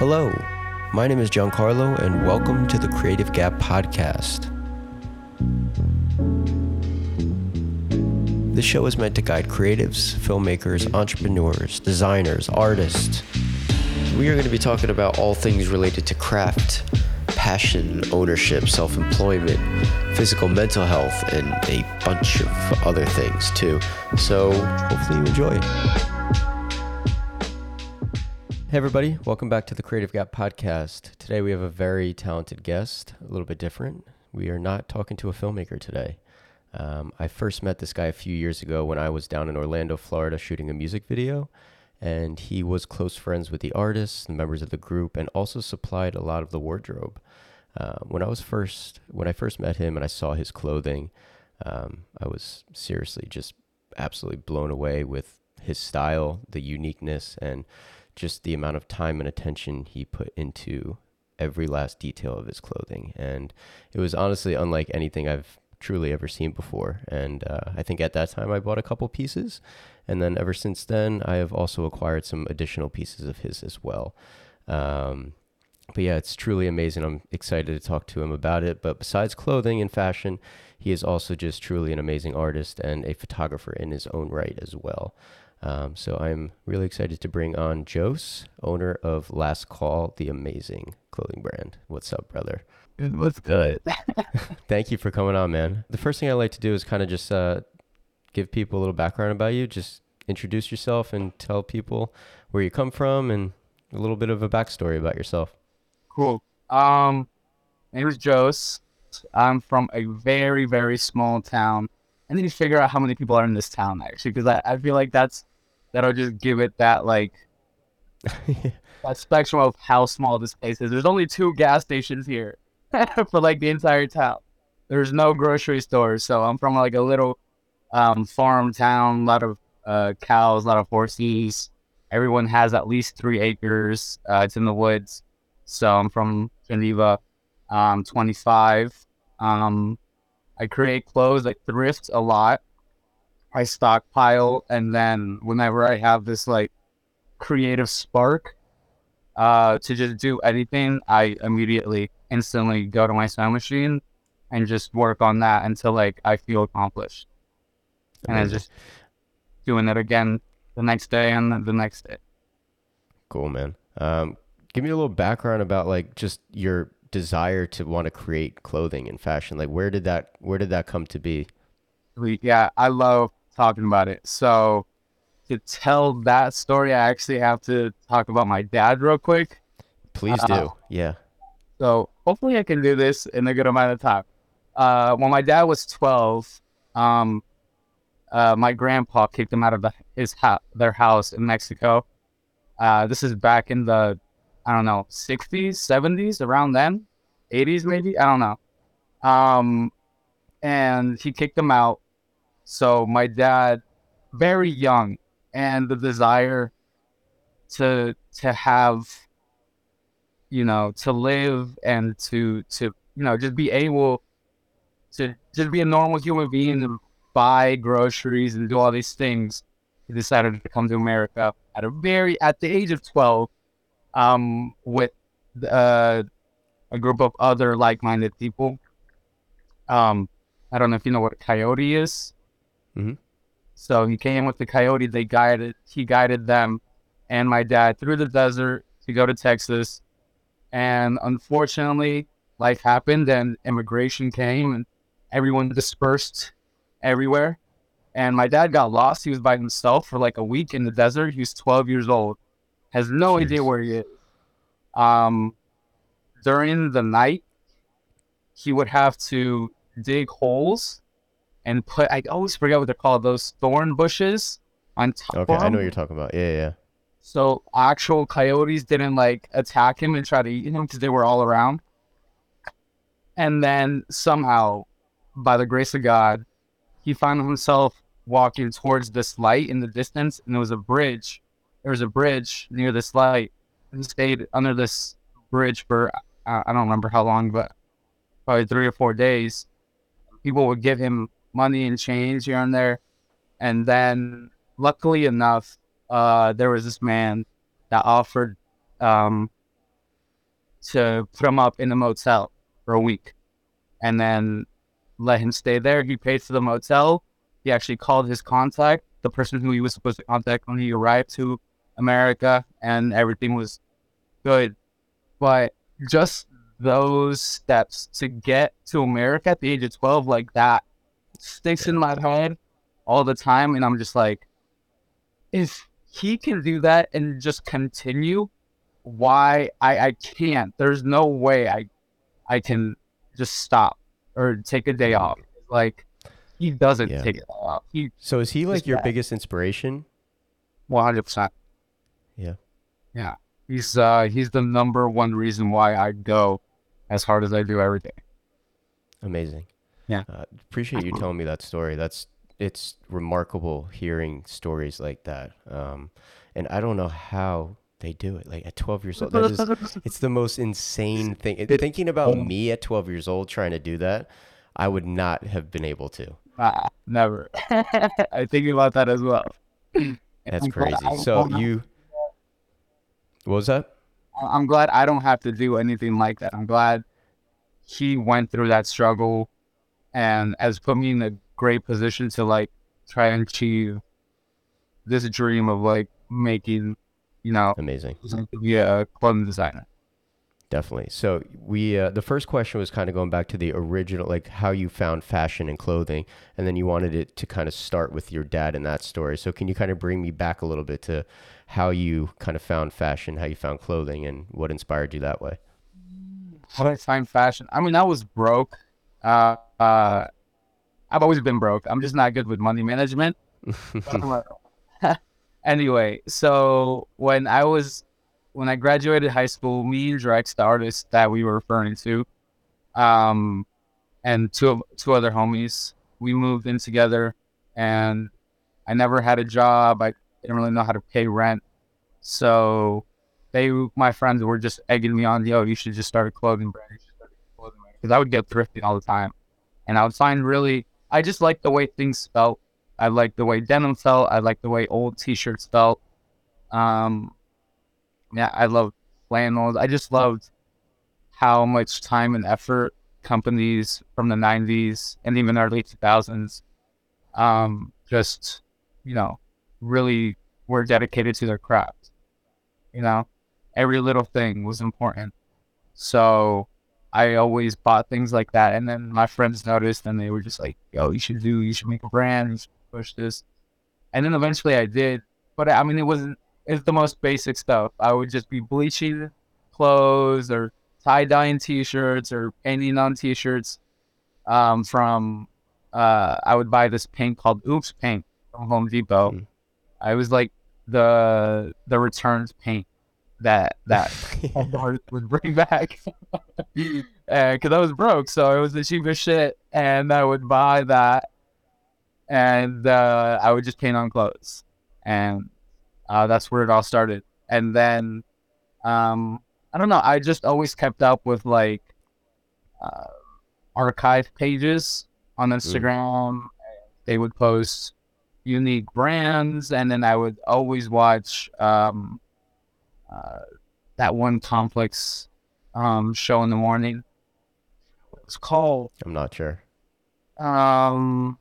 Hello, my name is Giancarlo, and welcome to the Creative Gap Podcast. This show is meant to guide creatives, filmmakers, entrepreneurs, designers, artists. We are going to be talking about all things related to craft, passion, ownership, self employment, physical mental health, and a bunch of other things too. So, hopefully, you enjoy. Hey, everybody, welcome back to the Creative Gap Podcast. Today we have a very talented guest, a little bit different. We are not talking to a filmmaker today. Um, I first met this guy a few years ago when I was down in Orlando, Florida, shooting a music video. And he was close friends with the artists, members of the group, and also supplied a lot of the wardrobe. Uh, when I was first, when I first met him and I saw his clothing, um, I was seriously just absolutely blown away with his style, the uniqueness, and just the amount of time and attention he put into every last detail of his clothing. And it was honestly unlike anything I've truly ever seen before. And uh, I think at that time I bought a couple pieces. And then ever since then, I have also acquired some additional pieces of his as well. Um, but yeah, it's truly amazing. I'm excited to talk to him about it. But besides clothing and fashion, he is also just truly an amazing artist and a photographer in his own right as well. Um, so I'm really excited to bring on Jose, owner of Last Call, the amazing clothing brand. What's up, brother? What's good? Thank you for coming on, man. The first thing I like to do is kind of just uh, give people a little background about you. Just introduce yourself and tell people where you come from and a little bit of a backstory about yourself. Cool. Um, my name is Jose. I'm from a very, very small town. I need to figure out how many people are in this town actually, because I, I feel like that's that'll just give it that like that spectrum of how small this place is. There's only two gas stations here for like the entire town. There's no grocery stores, so I'm from like a little um, farm town. A lot of uh, cows, a lot of horses. Everyone has at least three acres. Uh, it's in the woods. So I'm from Geneva. I'm 25. Um, I create clothes. I thrift a lot. I stockpile, and then whenever I have this like creative spark uh, to just do anything, I immediately, instantly go to my sewing machine and just work on that until like I feel accomplished, and then just doing it again the next day and the next day. Cool, man. Um, give me a little background about like just your desire to want to create clothing and fashion. Like, where did that where did that come to be? Yeah, I love talking about it. So to tell that story, I actually have to talk about my dad real quick. Please do. Uh, yeah. So hopefully I can do this in a good amount of time. Uh, when my dad was 12, um, uh, my grandpa kicked him out of the, his ha- their house in Mexico. Uh, this is back in the, I don't know, 60s, 70s, around then, 80s maybe. I don't know. Um, and he kicked them out so my dad, very young, and the desire to to have, you know, to live and to to you know just be able to just be a normal human being and buy groceries and do all these things. He decided to come to America at a very at the age of twelve, um, with uh, a group of other like-minded people. Um, I don't know if you know what a coyote is. Mm-hmm. So he came with the coyote. They guided. He guided them and my dad through the desert to go to Texas. And unfortunately, life happened and immigration came and everyone dispersed everywhere. And my dad got lost. He was by himself for like a week in the desert. He was 12 years old, has no Jeez. idea where he is. Um, during the night, he would have to dig holes and put I always forget what they're called those thorn bushes on top. Okay, I know what you're talking about. Yeah, yeah. So actual coyotes didn't like attack him and try to eat him because they were all around. And then somehow, by the grace of God, he found himself walking towards this light in the distance, and there was a bridge. There was a bridge near this light. He stayed under this bridge for uh, I don't remember how long, but probably three or four days. People would give him money and change here and there. And then, luckily enough, uh, there was this man that offered um, to put him up in a motel for a week, and then let him stay there. He paid for the motel. He actually called his contact, the person who he was supposed to contact when he arrived to America, and everything was good. But just those steps to get to America at the age of 12 like that sticks in my head all the time. And I'm just like, if he can do that and just continue, why I, I can't. There's no way I I can just stop or take a day off. Like he doesn't Yeah. take it off. He So is he like your biggest inspiration? 100 percent Yeah. Yeah. He's uh he's the number one reason why I go as hard as I do every day. Amazing. Yeah. Uh, appreciate you telling me that story. That's it's remarkable hearing stories like that. Um, and I don't know how they do it. Like at 12 years old, that is it's the most insane thing. Thinking about me at 12 years old trying to do that, I would not have been able to. Ah, never. I think about that as well. That's crazy. So you, what was that? I'm glad I don't have to do anything like that. I'm glad he went through that struggle and has put me in a great position to like try and achieve this dream of like making, you know, Amazing. Yeah, a clothing designer. Definitely. So we uh, the first question was kind of going back to the original, like how you found fashion and clothing, and then you wanted it to kind of start with your dad in that story. So can you kind of bring me back a little bit to how you kind of found fashion, how you found clothing, and what inspired you that way? How did I find fashion? I mean, I was broke. Uh, uh, I've always been broke. I'm just not good with money management. anyway, so when I was when I graduated high school, me and Drex, the artist that we were referring to, um, and two two other homies, we moved in together, and I never had a job. I didn't really know how to pay rent, so they, my friends, were just egging me on. Yo, you should just start a clothing brand. Because I would get thrifting all the time, and I would find really, I just liked the way things felt. I liked the way denim felt. I liked the way old T-shirts felt. Um, yeah, I loved flannels. I just loved how much time and effort companies from the '90s and even early 2000s, um, just you know, really were dedicated to their craft. You know, every little thing was important. So I always bought things like that, and then my friends noticed, and they were just like, "Yo, you should do, you should make a brand, you should push this." And then eventually I did, but I mean, it wasn't. It's the most basic stuff. I would just be bleaching clothes or tie dyeing T-shirts or painting on T-shirts. Um, from uh, I would buy this paint called Oops Paint from Home Depot. Mm. I was like the the returns paint that that artist would bring back because I was broke, so it was the cheapest shit, and I would buy that, and uh, I would just paint on clothes, and uh, that's where it all started. And then, um, I don't know, I just always kept up with like uh, archive pages on Instagram. They would post unique brands, and then I would always watch um, uh, that one complex um, show in the morning. What was called? I'm not sure. Um,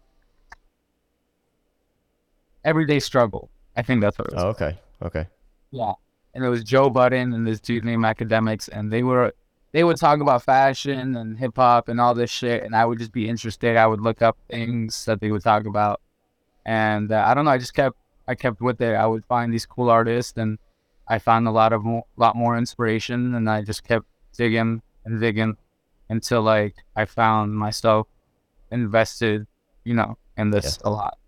Everyday Struggle. I think that's what it was. Oh, okay. Okay. Yeah, and it was Joe Budden and this dude named Akademiks, and they were they would talk about fashion and hip hop and all this shit, and I would just be interested. I would look up things that they would talk about, and uh, I don't know. I just kept I kept with it. I would find these cool artists, and I found a lot of mo- lot more inspiration, and I just kept digging and digging until like I found myself invested, you know, in this a lot.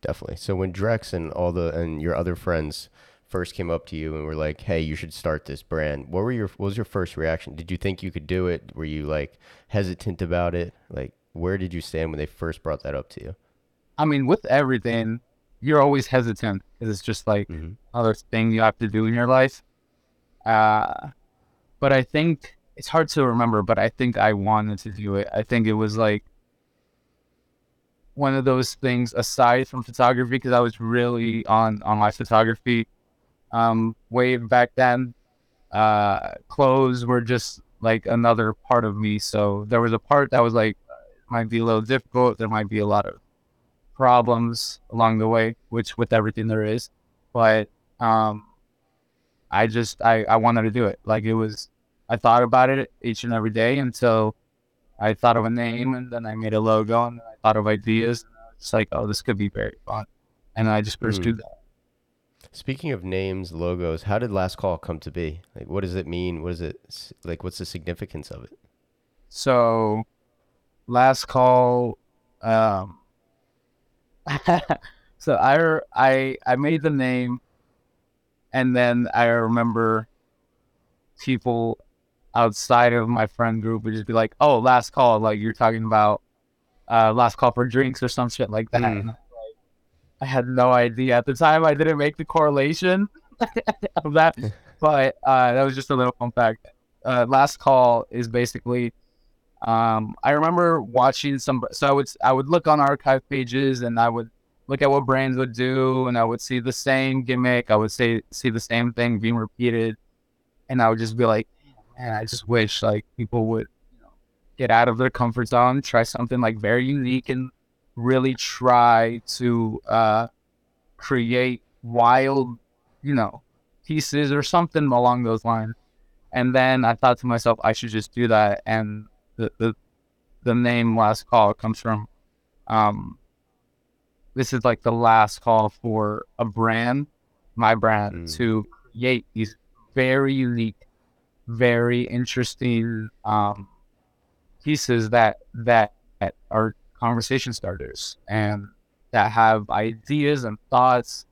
Definitely. So when Drex and all the and your other friends first came up to you and were like, "Hey, you should start this brand," what were your what was your first reaction? Did you think you could do it? Were you like hesitant about it? Like, where did you stand when they first brought that up to you? I mean, with everything, you're always hesitant because it's just like hmm another thing you have to do in your life. Uh, but I think it's hard to remember, but I think I wanted to do it. I think it was like one of those things aside from photography because I was really on on my photography um, way back then. Uh, clothes were just like another part of me. So there was a part that was like might be a little difficult. There might be a lot of problems along the way, which with everything there is. But um, I just I I wanted to do it. Like it was, I thought about it each and every day until I thought of a name, and then I made a logo, and I thought of ideas. It's like, oh, this could be very fun, and I just pursued mm. that. Speaking of names, logos, how did Last Call come to be? Like, what does it mean? What is it like? What's the significance of it? So, Last Call. Um, so I I I made the name, and then I remember people outside of my friend group would just be like, "Oh, last call," like you're talking about uh, last call for drinks or some shit like that. Mm. I had no idea at the time. I didn't make the correlation of that, but uh, that was just a little fun fact. Uh, last call is basically. Um, I remember watching some. So I would I would look on archive pages and I would look at what brands would do, and I would see the same gimmick. I would say see the same thing being repeated, and I would just be like, man, I just wish like people would you know, get out of their comfort zone, try something like very unique, and really try to uh, create wild, you know, pieces or something along those lines. And then I thought to myself, I should just do that. And the the, the name Last Call comes from um, this is like the last call for a brand, my brand, mm. to create these very unique very interesting um, pieces that that are conversation starters and that have ideas and thoughts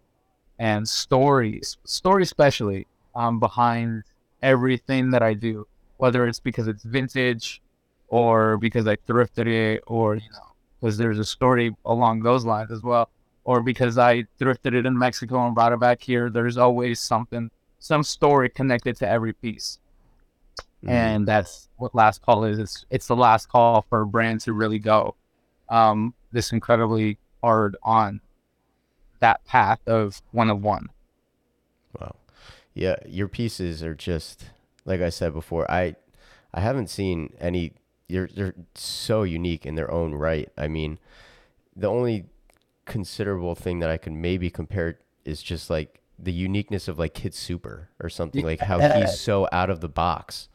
and stories, story especially um, behind everything that I do, whether it's because it's vintage or because I thrifted it or you know because there's a story along those lines as well, or because I thrifted it in Mexico and brought it back here. There's always something, some story connected to every piece. Mm-hmm. And that's what last call is. It's it's the last call for a brand to really go um, this incredibly hard on that path of one of one. Wow. Yeah, your pieces are just like I said before, I I haven't seen any you're they're so unique in their own right. I mean, the only considerable thing that I can maybe compare is just like the uniqueness of like Kid Super or something like how he's so out of the box.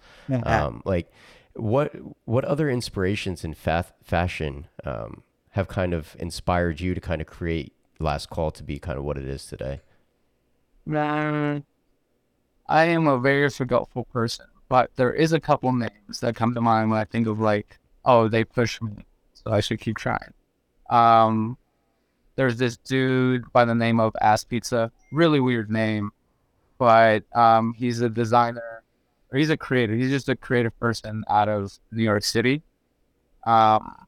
Um, like what what other inspirations in fa- fashion um, have kind of inspired you to kind of create Last Call to be kind of what it is today? Uh, I am a very forgetful person, but there is a couple names that come to mind when I think of like, oh, they push me, so I should keep trying. Um, there's this dude by the name of Ass Pizza, really weird name, but um, he's a designer or he's a creator. He's just a creative person out of New York City. Um,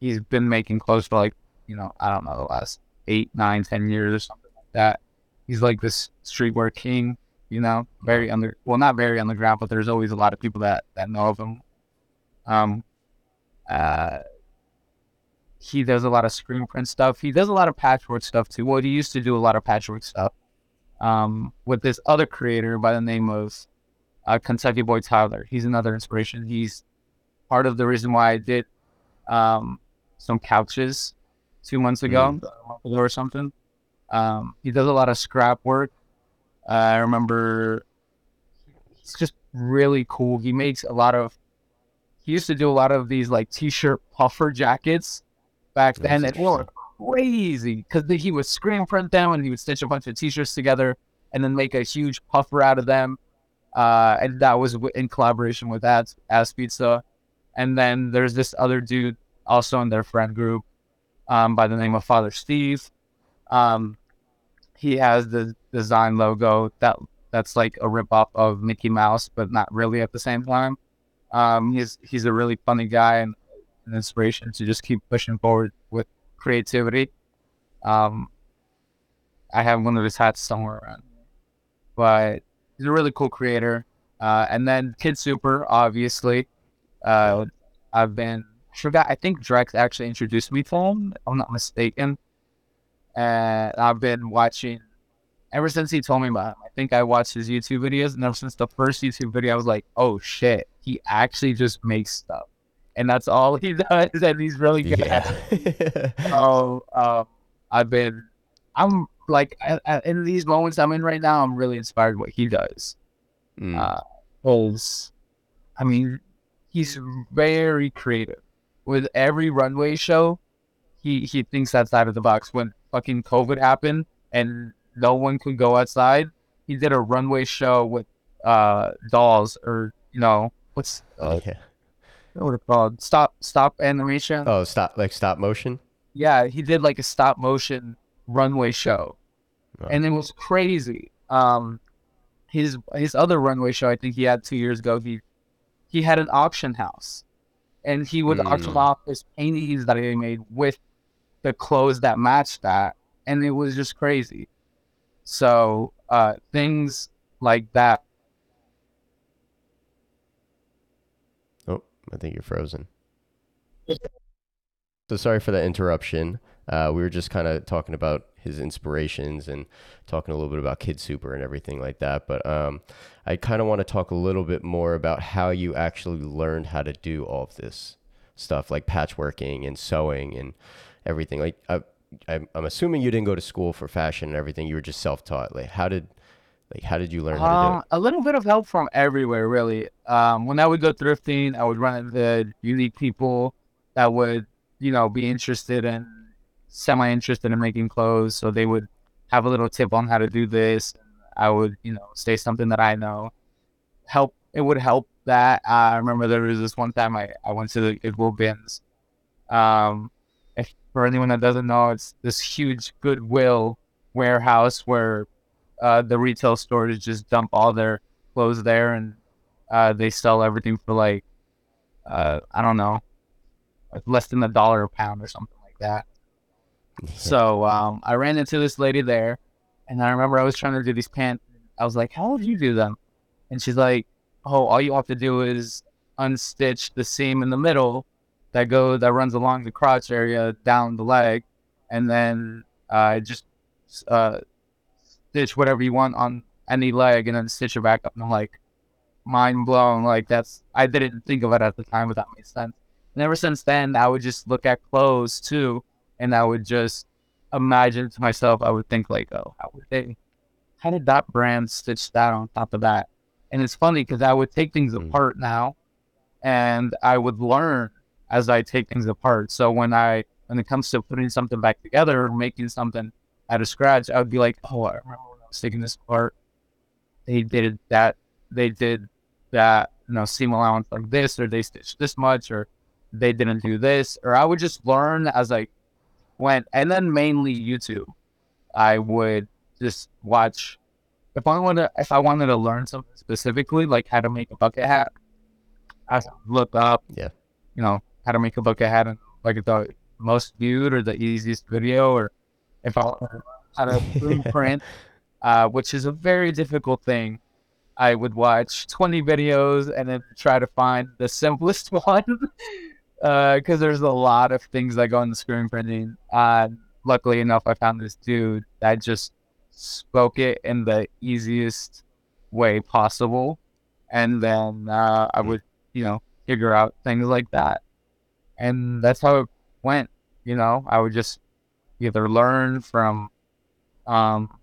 he's been making clothes for like you know I don't know the last eight, nine, ten years or something like that. He's like this streetwear king, you know, very under well not very underground, but there's always a lot of people that that know of him. Um, uh, he does a lot of screen print stuff. He does a lot of patchwork stuff too. Well, he used to do a lot of patchwork stuff. Um, with this other creator by the name of uh, Kentucky Boy Tyler. He's another inspiration. He's part of the reason why I did um, some couches two months ago, mm. or something. Um, he does a lot of scrap work. Uh, I remember he's just really cool. He makes a lot of. He used to do a lot of these like t-shirt puffer jackets back then, and were crazy because he would screen print them and he would stitch a bunch of t-shirts together and then make a huge puffer out of them uh, and that was in collaboration with As As Pizza. And then there's this other dude also in their friend group um, by the name of Father Steve. Um, he has the design logo that that's like a ripoff of Mickey Mouse, but not really at the same time. Um, he's he's a really funny guy and an inspiration to just keep pushing forward with creativity. Um, I have one of his hats somewhere around, but he's a really cool creator. Uh, and then Kid Super, obviously. Uh, I've been forgot. I think Drex actually introduced me to him. If I'm not mistaken. And I've been watching ever since he told me about him. I think I watched his YouTube videos, and ever since the first YouTube video, I was like, "Oh shit, he actually just makes stuff." and that's all he does, and he's really good. Yeah. so um, I've been, I'm like I, I, in these moments I'm in right now, I'm really inspired what he does. Mm. Uh, cause, I mean, he's very creative. With every runway show, he he thinks outside of the box. When fucking COVID happened and no one could go outside, he did a runway show with uh dolls or you know what's uh, yeah what it called? Stop stop animation. Oh, stop like stop motion. Yeah, he did like a stop motion runway show, and it was crazy. Um, his his other runway show, I think he had two years ago. He he had an auction house, and he would mm. auction off his paintings that he made with the clothes that matched that, and it was just crazy. So uh, things like that Oh, I think you're frozen. So sorry for that interruption. Uh, we were just kind of talking about his inspirations and talking a little bit about Kid Super and everything like that. But um, I kind of want to talk a little bit more about how you actually learned how to do all of this stuff, like patchworking and sewing and everything. Like I, I'm, assuming you didn't go to school for fashion and everything. You were just self-taught. Like how did like, how did you learn how to do um, it? A little bit of help from everywhere, really. Um, when I would go thrifting, I would run into unique people that would, you know, be interested in, semi interested in making clothes. So they would have a little tip on how to do this. I would, you know, say something that I know. Help. It would help that. I remember there was this one time I, I went to the Goodwill bins. Um, if for anyone that doesn't know, it's this huge Goodwill warehouse where uh, the retail stores just dump all their clothes there and uh, they sell everything for like uh, I don't know, less than a dollar a pound or something like that. So um, I ran into this lady there, and I remember I was trying to do these pants. I was like, "How would you do them?" And she's like, "Oh, all you have to do is unstitch the seam in the middle that go that runs along the crotch area down the leg, and then uh, just uh, stitch whatever you want on any leg and then stitch it back up. And I'm like, mind blown. Like that's I didn't think of it at the time, but that makes sense. And ever since then, I would just look at clothes too, and I would just imagine to myself. I would think like, oh, how would they? How did that brand stitch that on top of that? And it's funny because I would take things mm. apart now, and I would learn as I take things apart. So when I when it comes to putting something back together or making something out of scratch, I would be like, oh, I remember when I was taking this apart. They did that. They did that. You know, seam allowance like this, or they stitched this much, or they didn't do this, or I would just learn as I went, and then mainly YouTube. I would just watch if I wanted if I wanted to learn something specifically, like how to make a bucket hat. I look up, yeah, you know, how to make a bucket hat and like the most viewed or the easiest video or if I had a blueprint, uh, which is a very difficult thing. I would watch 20 videos and then try to find the simplest one because uh, there's a lot of things that go into screen printing. Uh, luckily enough, I found this dude that just spoke it in the easiest way possible. And then uh, I would, you know, figure out things like that. And that's how it went. You know, I would just either learn from um,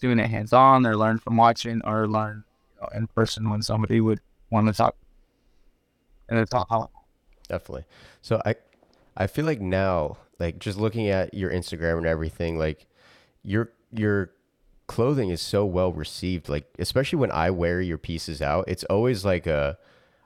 doing it hands on, or learn from watching, or learn you know, in person when somebody would want to talk. And it's all definitely. So I, I feel like now, like just looking at your Instagram and everything, like your your clothing is so well received. Like especially when I wear your pieces out, it's always like a,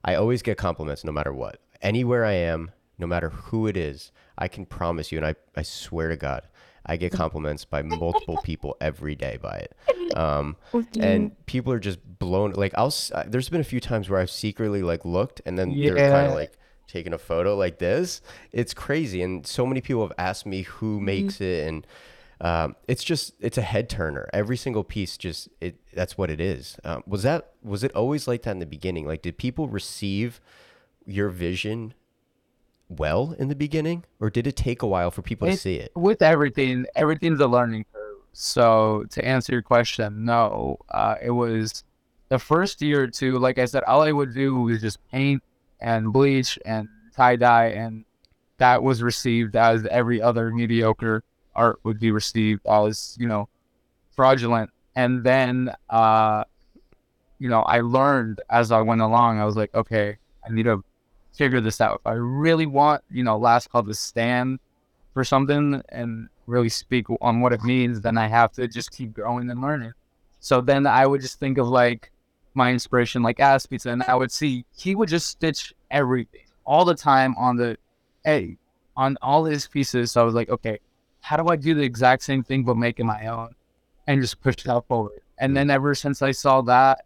I always get compliments no matter what. Anywhere I am, no matter who it is, I can promise you, and I, I swear to God, I get compliments by multiple people every day by it. Um, and people are just blown. Like I'll, there's been a few times where I've secretly like looked, and then yeah. they're kind of like taking a photo like this. It's crazy, and so many people have asked me who mm-hmm. makes mm-hmm. it, and um, it's just it's a head turner. Every single piece, just it. That's what it is. Um, was that was it always like that in the beginning? Like, did people receive your vision well in the beginning, or did it take a while for people to see it? with everything, everything's a learning curve. So to answer your question, no, uh, it was the first year or two. Like I said, all I would do was just paint and bleach and tie dye, and that was received as every other mediocre art would be received, as you know, fraudulent. And then, uh, you know, I learned as I went along. I was like, okay, I need to figure this out. I really want, you know, last call to stand for something and really speak on what it means, then I have to just keep growing and learning. So then I would just think of like my inspiration, like Ass Pizza, and I would see he would just stitch everything all the time on the, a on all his pieces. So I was like, okay, how do I do the exact same thing but make it my own and just push out forward? And then ever since I saw that,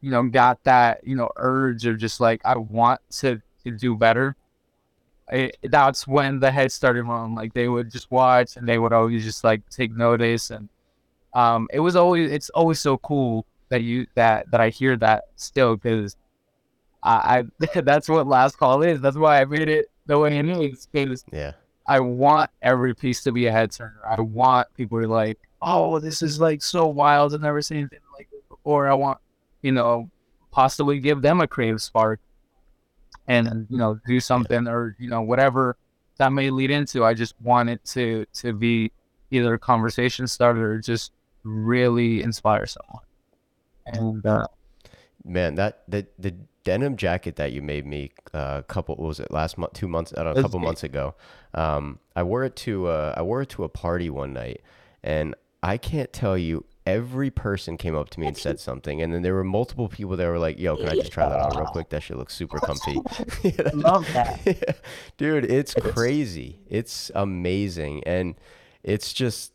you know, got that, you know, urge of just like, I want to, to do better it, that's when the head started rolling. Like they would just watch and they would always just like take notice, and um, it was always it's always so cool that you that that I hear that still because I, I that's what last call is. That's why I made it the way it is because Yeah. I want every piece to be a head turner. I want people to like, oh, this is like so wild. I've never seen anything like this before. I want, you know, possibly give them a creative spark and you know do something or you know whatever that may lead into. I just want it to to be either a conversation starter or just really inspire someone. And uh, Man, that the the denim jacket that you made me uh, a couple what was it last month, two months, I don't know, a couple great. months ago. Um, I wore it to uh, I wore it to a party one night, and I can't tell you. Every person came up to me and said something, and then there were multiple people that were like, "Yo, can I just try that on real quick? That shit looks super comfy." I love that. Dude, it's crazy. It's amazing, and it's just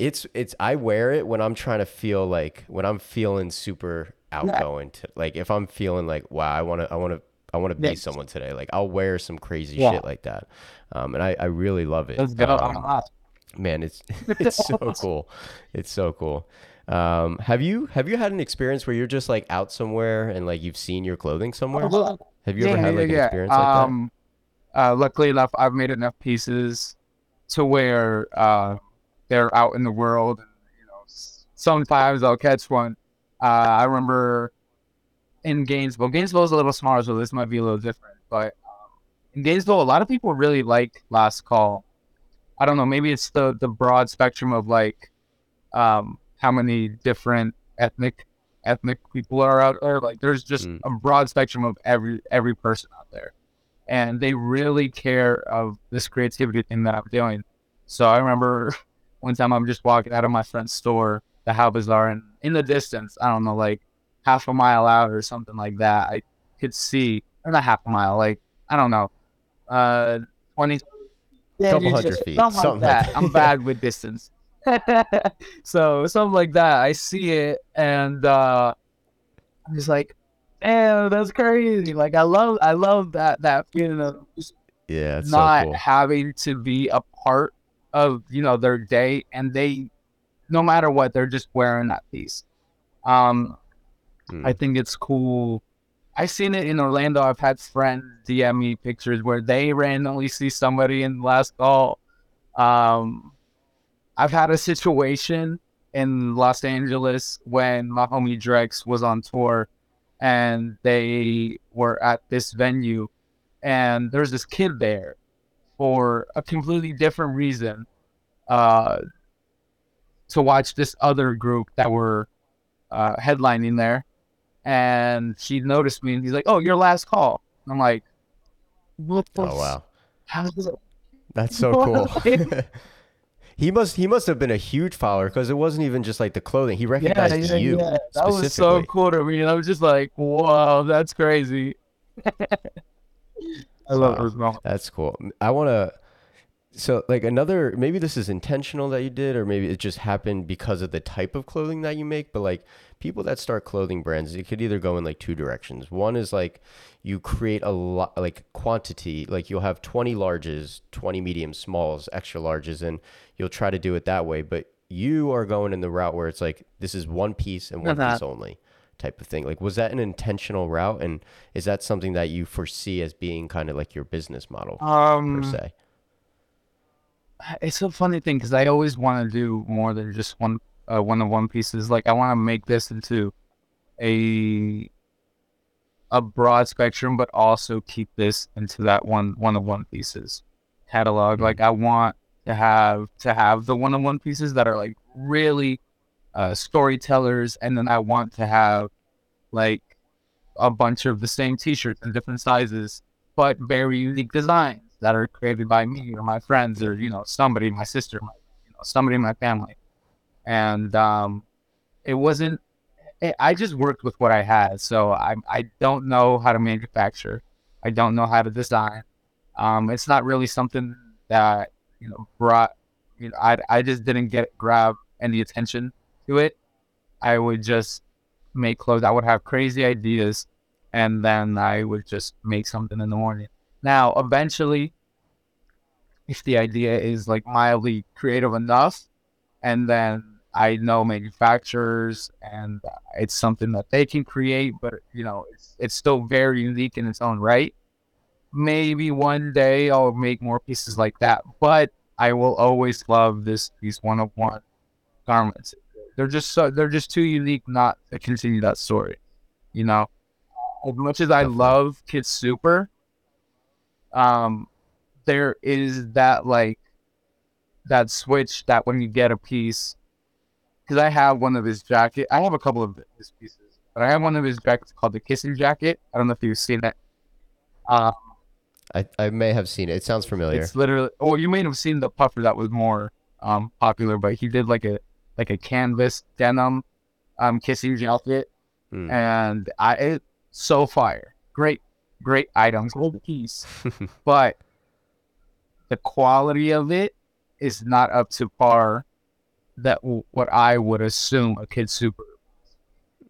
it's it's I wear it when I'm trying to feel like when I'm feeling super outgoing to like if I'm feeling like wow I want to I want to I want to be Yeah. someone today like I'll wear some crazy Yeah. shit like that. Um and I I really love it. Let's go. Um, man it's it's so cool. It's so cool. Um have you have you had an experience where you're just like out somewhere and like you've seen your clothing somewhere? Have you ever had like an experience like um, uh, luckily enough, I've made enough pieces to where uh, they're out in the world. And, you know, sometimes I'll catch one. Uh, I remember in Gainesville. Gainesville is a little smaller, so this might be a little different. But um, in Gainesville, a lot of people really like Last Call. I don't know. Maybe it's the the broad spectrum of like um, how many different ethnic ethnic people are out there. Like there's just Mm. a broad spectrum of every every person out there, and they really care of this creativity thing that I'm doing. So I remember one time I'm just walking out of my front store, the How Bazaar, and in the distance, I don't know, like half a mile out or something like that, I could see, or not half a mile, like I don't know, uh, twenty. Yeah, Couple hundred just- feet, something like something like that. that. I'm bad with distance. so something like that. I see it and uh I'm just like, damn, that's crazy. Like I love I love that that feeling of just yeah it's not so cool having to be a part of, you know, their day and they no matter what, they're just wearing that piece. Um Mm. I think it's cool. I've seen it in Orlando. I've had friends DM me pictures where they randomly see somebody in last call. Um, I've had a situation in Los Angeles when my homie Drex was on tour and they were at this venue and there's this kid there for a completely different reason uh, to watch this other group that were uh, headlining there and she noticed me and he's like, "Oh, your last call." I'm like, "What the? oh wow it? That's so cool. he must he must have been a huge follower because it wasn't even just like the clothing. He recognized you That was so cool to me. And I was just like, "Wow, that's crazy." I love Wow. her smell. That's cool. I want to. So like another maybe this is intentional that you did or maybe it just happened because of the type of clothing that you make but like people that start clothing brands it could either go in like two directions. One is like you create a lot like quantity like you'll have 20 larges, 20 medium smalls, extra larges and you'll try to do it that way but you are going in the route where it's like this is one piece and one piece only type of thing. Like, was that an intentional route, and is that something that you foresee as being kind of like your business model Um, per se? it's a funny thing because I always want to do more than just one uh, one of one pieces. Like I want to make this into a a broad spectrum, but also keep this into that one one of one pieces catalog. Mhm. Like I want to have to have the one of one pieces that are like really uh, storytellers, and then I want to have like a bunch of the same T-shirts in different sizes, but very unique designs that are created by me or my friends or you know somebody, my sister, my, you know somebody in my family, and um, it wasn't. I- I just worked with what I had, so I I don't know how to manufacture. I don't know how to design. Um, it's not really something that you know brought. You know, I I just didn't get grab any attention to it. I would just make clothes. I would have crazy ideas, and then I would just make something in the morning. Now, eventually, if the idea is like mildly creative enough, and then I know manufacturers, and it's something that they can create, but you know, it's it's still very unique in its own right. Maybe one day I'll make more pieces like that, but I will always love this these one of one garments. They're just so they're just too unique not to continue that story. You know, as much as I Definitely. love Kid Super, um, there is that like that switch that when you get a piece, because I have one of his jacket. I have a couple of his pieces, but I have one of his jackets called the Kissing Jacket. I don't know if you've seen it. Uh, I, I may have seen it. It sounds familiar. it's literally. Oh, you may have seen the puffer that was more um popular, but he did like a like a canvas denim um kissing jacket, Mm. and I it so fire. Great, great items, great piece, but the quality of it is not up to par that w- what I would assume a kid super.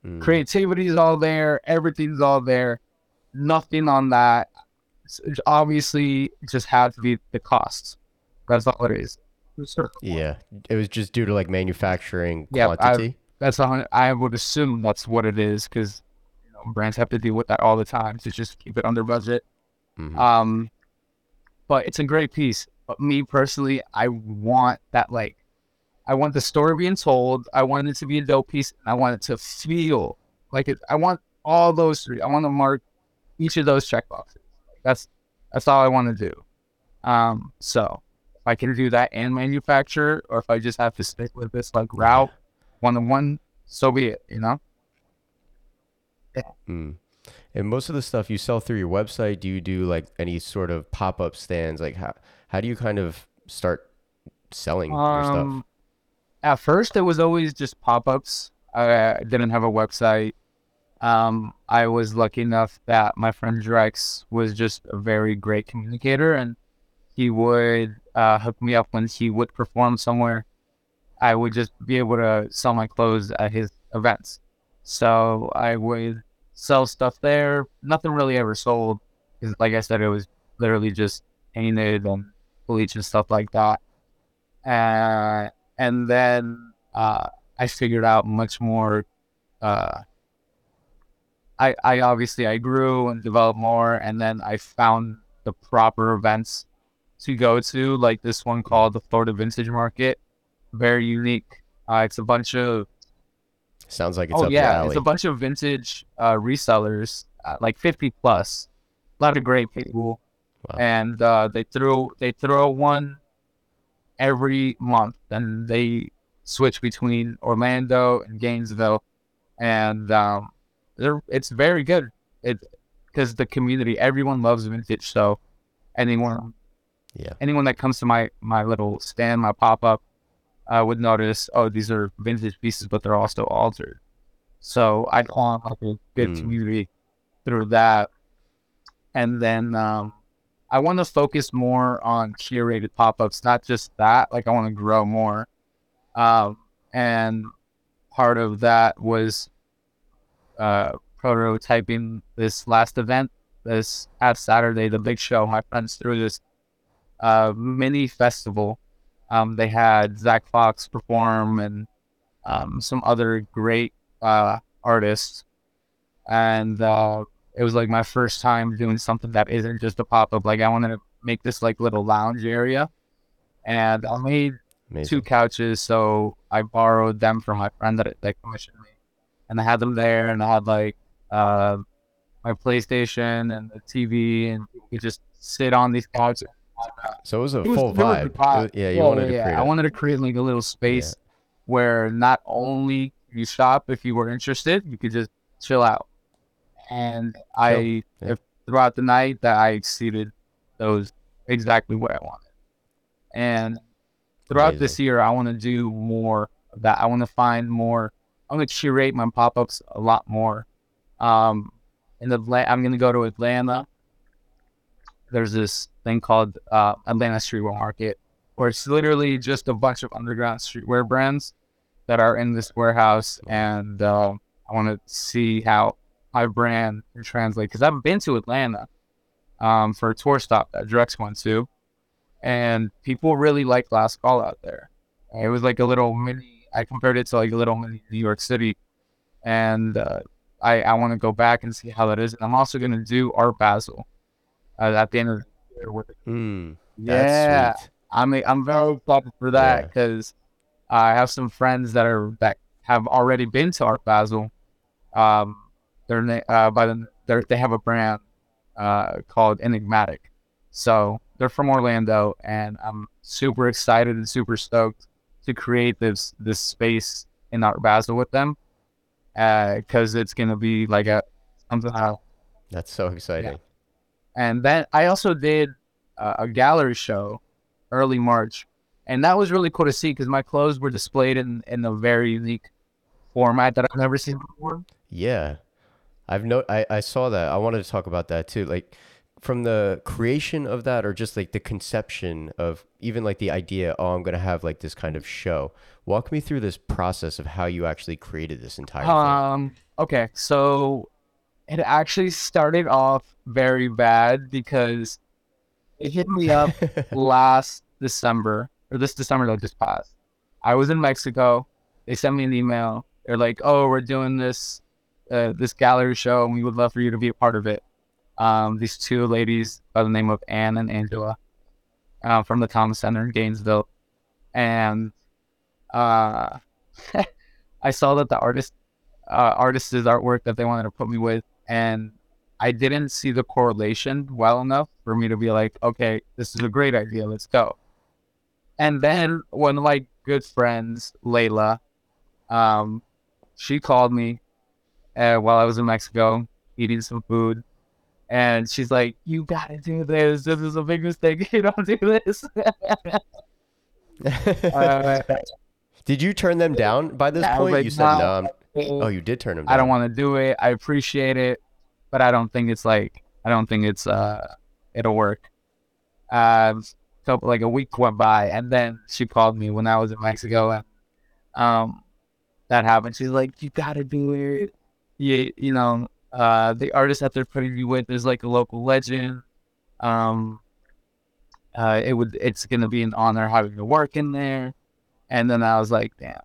Mm. Creativity is all there, everything's all there, nothing on that. S- Obviously, just had to be the cost. That's all it is. Yeah, it was just due to like manufacturing Yeah, I- That's hun- I would assume that's what it is because you know, brands have to deal with that all the time to just keep it under budget. Mhm. Um, but it's a great piece. But me personally, I want that like, I want the story being told. I want it to be a dope piece. And I want it to feel like it. I want all those three. I want to mark each of those checkboxes. That's that's all I want to do. Um, so if I can do that and manufacture, or if I just have to stick with this like route, one on one, so be it. You know. Mm. And most of the stuff you sell through your website, do you do like any sort of pop up stands? Like how how do you kind of start selling your stuff? Um, at first, it was always just pop ups. I didn't have a website. Um, I was lucky enough that my friend Drex was just a very great communicator, and he would uh, hook me up when he would perform somewhere. I would just be able to sell my clothes at his events. So I would sell stuff there. Nothing really ever sold. like I said, it was literally just painted and bleach and stuff like that uh, and then uh, I figured out much more. Uh, I I obviously I grew and developed more, and then I found the proper events to go to, like this one called the Florida Vintage Market. Very unique. Uh, it's a bunch of Sounds like it's oh up yeah, it's a bunch of vintage uh, resellers, uh, like fifty plus. A lot of great people, Wow. and uh, they throw they throw one every month, and they switch between Orlando and Gainesville, and um, they're it's very good. It because the community, everyone loves vintage, so anyone yeah. anyone that comes to my my little stand, my pop up, uh, would notice. Oh, these are vintage pieces, but they're also altered. So I found like a good Mm. community through that, and then um, I want to focus more on curated pop ups, not just that. Like I want to grow more, um, and part of that was uh, prototyping this last event this past Saturday, the big show. My friends threw this uh, mini festival. Um, they had Zach Fox perform and um, some other great uh, artists. and uh, it was like my first time doing something that isn't just a pop up. Like I wanted to make this like little lounge area, and I made Amazing. two couches. So I borrowed them from my friend that that commissioned me, and I had them there, and I had like uh, my PlayStation and the TV, and you could just sit on these couches. So it was a It was- full was vibe. a vibe. Was- yeah, you Yeah, wanted yeah, to yeah. create. I a- wanted to create like a little space where not only you shop if you were interested, you could just chill out. And I, Yeah. if throughout the night, that I exceeded those exactly what I wanted. And throughout this year, I want to do more of that. I want to find more. I want to curate my pop ups a lot more. Um, in Atlanta, I'm gonna go to Atlanta. There's this thing called uh, Atlanta Streetwear Market, where it's literally just a bunch of underground streetwear brands that are in this warehouse, and uh, I want to see how my brand can translate. Because I've been to Atlanta um, for a tour stop that Drex went to, and people really like Last Call out there. It was like a little mini. I compared it to like a little mini New York City, and uh, I I want to go back and see how that is. And I'm also gonna do Art Basel uh, at the end of the year with Mm, yeah. sweet. I'm I'm very excited for that Yeah. because I have some friends that are that have already been to Art Basel. Um, they're uh, by the they're, they have a brand uh called Enigmatic, so they're from Orlando, and I'm super excited and super stoked to create this this space in Art Basel with them, because it's gonna be like a something I That's so exciting. And then I also did uh, a gallery show early March, and that was really cool to see because my clothes were displayed in in a very unique format that I've never seen before. Yeah. I've no I, I saw that. I wanted to talk about that too. Like from the creation of that or just like the conception of even like the idea, oh, I'm gonna have like this kind of show. Walk me through this process of how you actually created this entire Um. Okay, so it actually started off very bad because it hit me up last December or this December that just passed. I was in Mexico. They sent me an email. They're like, "Oh, we're doing this uh, this gallery show, and we would love for you to be a part of it." Um, these two ladies by the name of Anne and Angela uh, from the Thomas Center in Gainesville, and uh, I saw that the artist uh, artist's artwork that they wanted to put me with, and I didn't see the correlation well enough for me to be like, okay, this is a great idea, let's go. And then one of my good friends, Layla, um, she called me uh, while I was in Mexico eating some food, and she's like, "You gotta do this. This is a big mistake. You don't do this." uh, Did you turn them down by this was point? like, you said "No." no. Oh, you did turn them down. I don't want to do it. I appreciate it, but I don't think it's like I don't think it's uh it'll work. Um, so like a week went by, and then she called me when I was in Mexico, and um, that happened. She's like, "You gotta do it. You you know, uh, the artist that they're putting you with is like a local legend. Um, uh, it would it's gonna be an honor having to work in there." And then I was like, "Damn."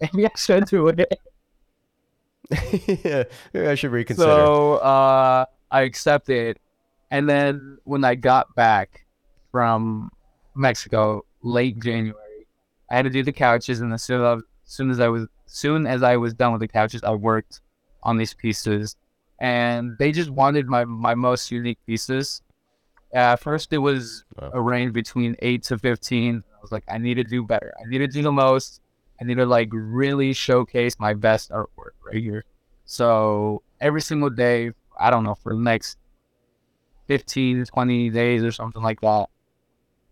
Maybe I should do it. yeah, maybe I should reconsider. So uh, I accepted, and then when I got back from Mexico late January, I had to do the couches, and as soon as, soon as I was soon as I was done with the couches, I worked on these pieces, and they just wanted my my most unique pieces. Uh, first, it was Wow. a range between eight to fifteen. I was like, I need to do better. I need to do the most. I need to like really showcase my best artwork right here. So every single day, I don't know, for the next 15, 20 days or something like that,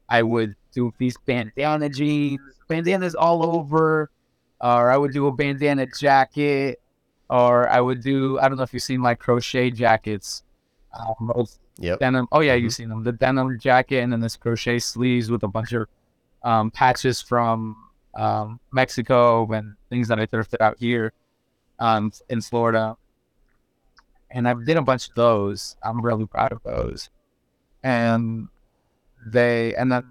I would do these bandana jeans, bandanas all over, or I would do a bandana jacket, or I would do, I don't know if you've seen my crochet jackets. Um, Yep. denim. Oh yeah, you've seen them. The denim jacket and then this crochet sleeves with a bunch of um, patches from um, Mexico and things that I thrifted out here um, in Florida. And I've did a bunch of those. I'm really proud of those. And they and then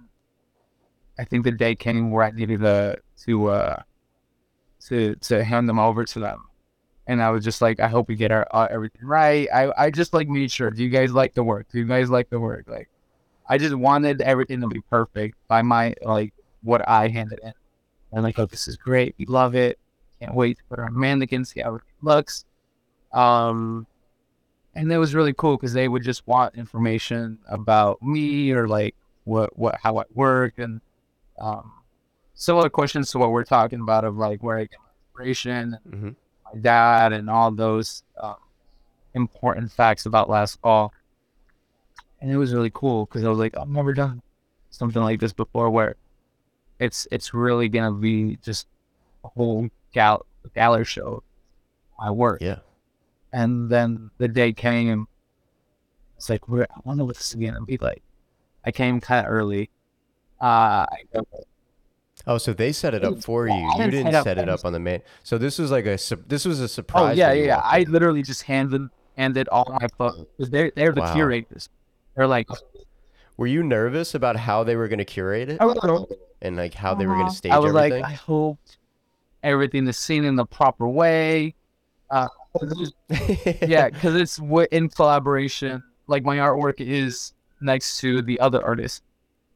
I think the day came where I needed to to uh, to to hand them over to them. and I was just like, I hope we get our uh, everything right. I I just like made sure. Do you guys like the work? Do you guys like the work? Like, I just wanted everything to be perfect by my like what I handed in. And like, oh, this is great. We love it. Can't wait to put our mannequin, see how it looks. Um, and it was really cool because they would just want information about me or like what what how I work and um, similar questions to what we're talking about of like where I get my inspiration and hmm my dad and all those um, important facts about last call. And it was really cool because I was like, I've never done something like this before where it's it's really gonna be just a whole gal gallery show my work. Yeah. And then the day came. It's like, where I wonder what this is gonna be like. I came kind of early. Uh, Oh, so they set it up for you. I You didn't set set it up on the main. So this was like a su- this was a Oh surprise. yeah, yeah, yeah. I literally just handed handed all my they're they're the Wow. curators. They're like, Were you nervous about how they were going to curate it I was, and like how they were going to stage I was like. I hope everything is seen in the proper way. Uh, yeah, because it's w- in collaboration. Like my artwork is next to the other artist,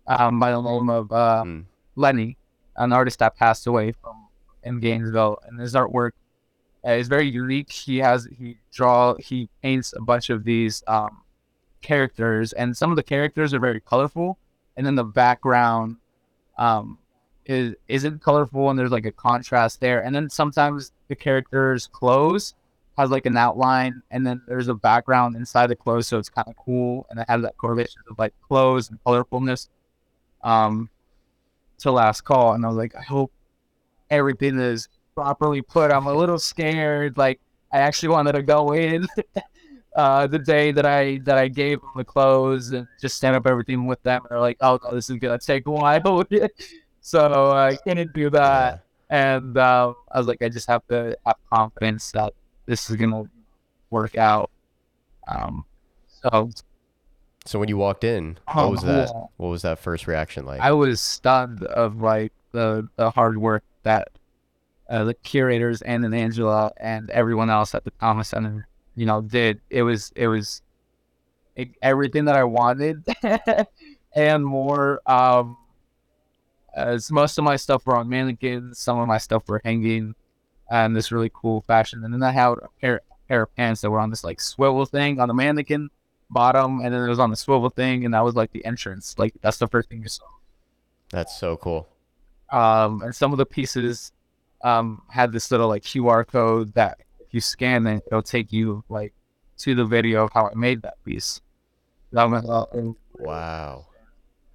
um, by the name of uh, Mm. Lenny, an artist that passed away from in Gainesville, and his artwork uh, is very unique. He has he draw he paints a bunch of these um, characters, and some of the characters are very colorful, and then the background um, is isn't colorful, and there's like a contrast there, and then sometimes the characters' clothes has like an outline, and then there's a background inside the clothes, so it's kind of cool, and it has that correlation of like clothes and colorfulness. Um, to last call, and I was like, I hope everything is properly put. I'm a little scared. Like I actually wanted to go in uh, the day that I that I gave them the clothes and just stand up everything with them. And they're like, oh no, this is gonna take a while. so I couldn't do that. And uh, I was like, I just have to have confidence that this is gonna work out. Um, so So when you walked in, what was that? yeah. What was that first reaction like? I was stunned of like the the hard work that uh, the curators and then Angela and everyone else at the Thomas Center, you know, did. It was it was it, everything that I wanted and more. Um, as most of my stuff were on mannequins, some of my stuff were hanging, and this really cool fashion. And then I had a pair pair of pants that were on this like swivel thing on the mannequin bottom, and then it was on the swivel thing, and that was like the entrance. Like that's the first thing you saw That's so cool. um, and some of the pieces um, had this little like QR code that if you scan it, it'll take you like to the video of how I made that piece. Uh, Wow.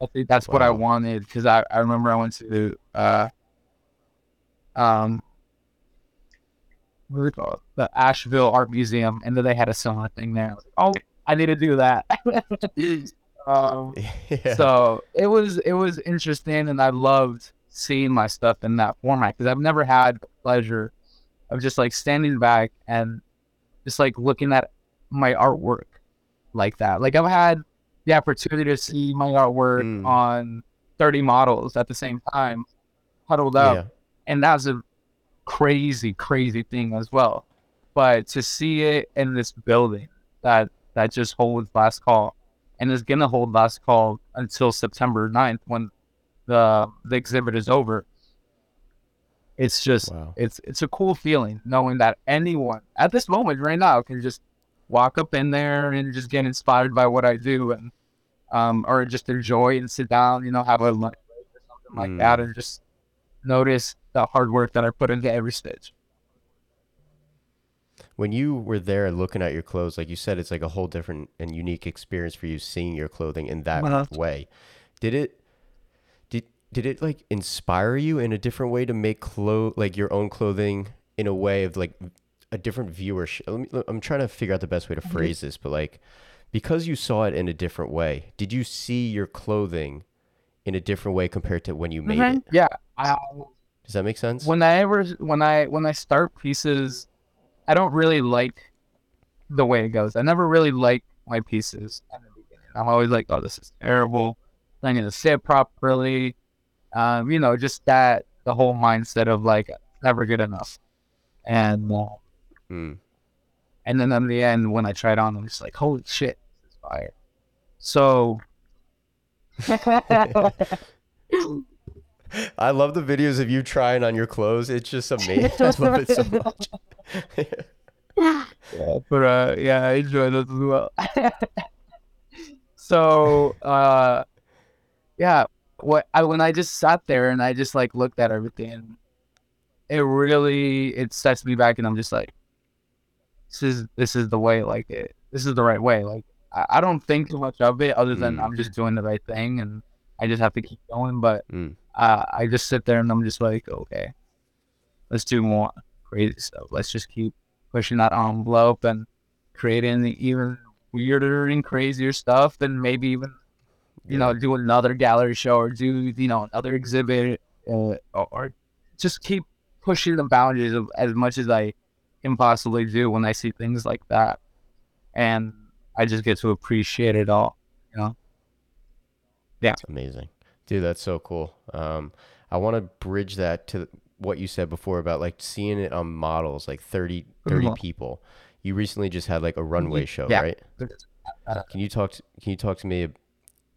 I think that's what I wanted because I, I remember I went to uh, um, what it called? The Asheville Art Museum, and then they had a similar thing there. I like, oh, I need to do that. um, yeah. so it was it was interesting, and I loved seeing my stuff in that format because I've never had the pleasure of just like standing back and just like looking at my artwork like that. Like I've had the opportunity to see my artwork Mm. on 30 models at the same time, huddled up, yeah. and that's a crazy, crazy thing as well. But to see it in this building that that just holds last call and is gonna hold last call until September 9th when the the exhibit is over. It's just Wow. it's it's a cool feeling knowing that anyone at this moment right now can just walk up in there and just get inspired by what I do and um or just enjoy and sit down, you know, have a lunch break or something like Mm. that and just notice the hard work that I put into every stitch. When you were there looking at your clothes, like you said, it's like a whole different and unique experience for you seeing your clothing in that Uh-huh. way. Did it? Did did it like inspire you in a different way to make clo like your own clothing in a way of like a different viewership? Let me, I'm trying to figure out the best way to Mm-hmm. phrase this, but like because you saw it in a different way, did you see your clothing in a different way compared to when you made it? Yeah. I, Does that make sense? when I ever when I when I start pieces, I don't really like the way it goes. I never really like my pieces at the beginning. I'm always like, oh, this is terrible. It's not gonna sit properly. Um, you know, just that the whole mindset of like never good enough. And uh, Mm. And then in the end, when I tried on, I'm just like, holy shit, this is fire. So. I love the videos of you trying on your clothes. It's just amazing. I love it so much. yeah, but uh, yeah, I enjoy those as well. so, uh, yeah, what I when I just sat there and I just like looked at everything, it really it sets me back, and I'm just like, this is this is the way, like it, this is the right way. Like I, I don't think too much of it, other than Mm. I'm just doing the right thing, and I just have to keep going. But Mm. uh, I just sit there and I'm just like, okay, let's do more crazy stuff. Let's just keep pushing that envelope and creating even weirder and crazier stuff. than maybe even, you know, do another gallery show or do, you know, another exhibit uh, or, or just keep pushing the boundaries of as much as I can possibly do when I see things like that. And I just get to appreciate it all, you know? It's amazing. Dude, that's so cool. Um, I want to bridge that to what you said before about like seeing it on models, like 30, 30 Mhm. people. You recently just had like a runway show, Yeah. right? Can you talk to, can you talk to me?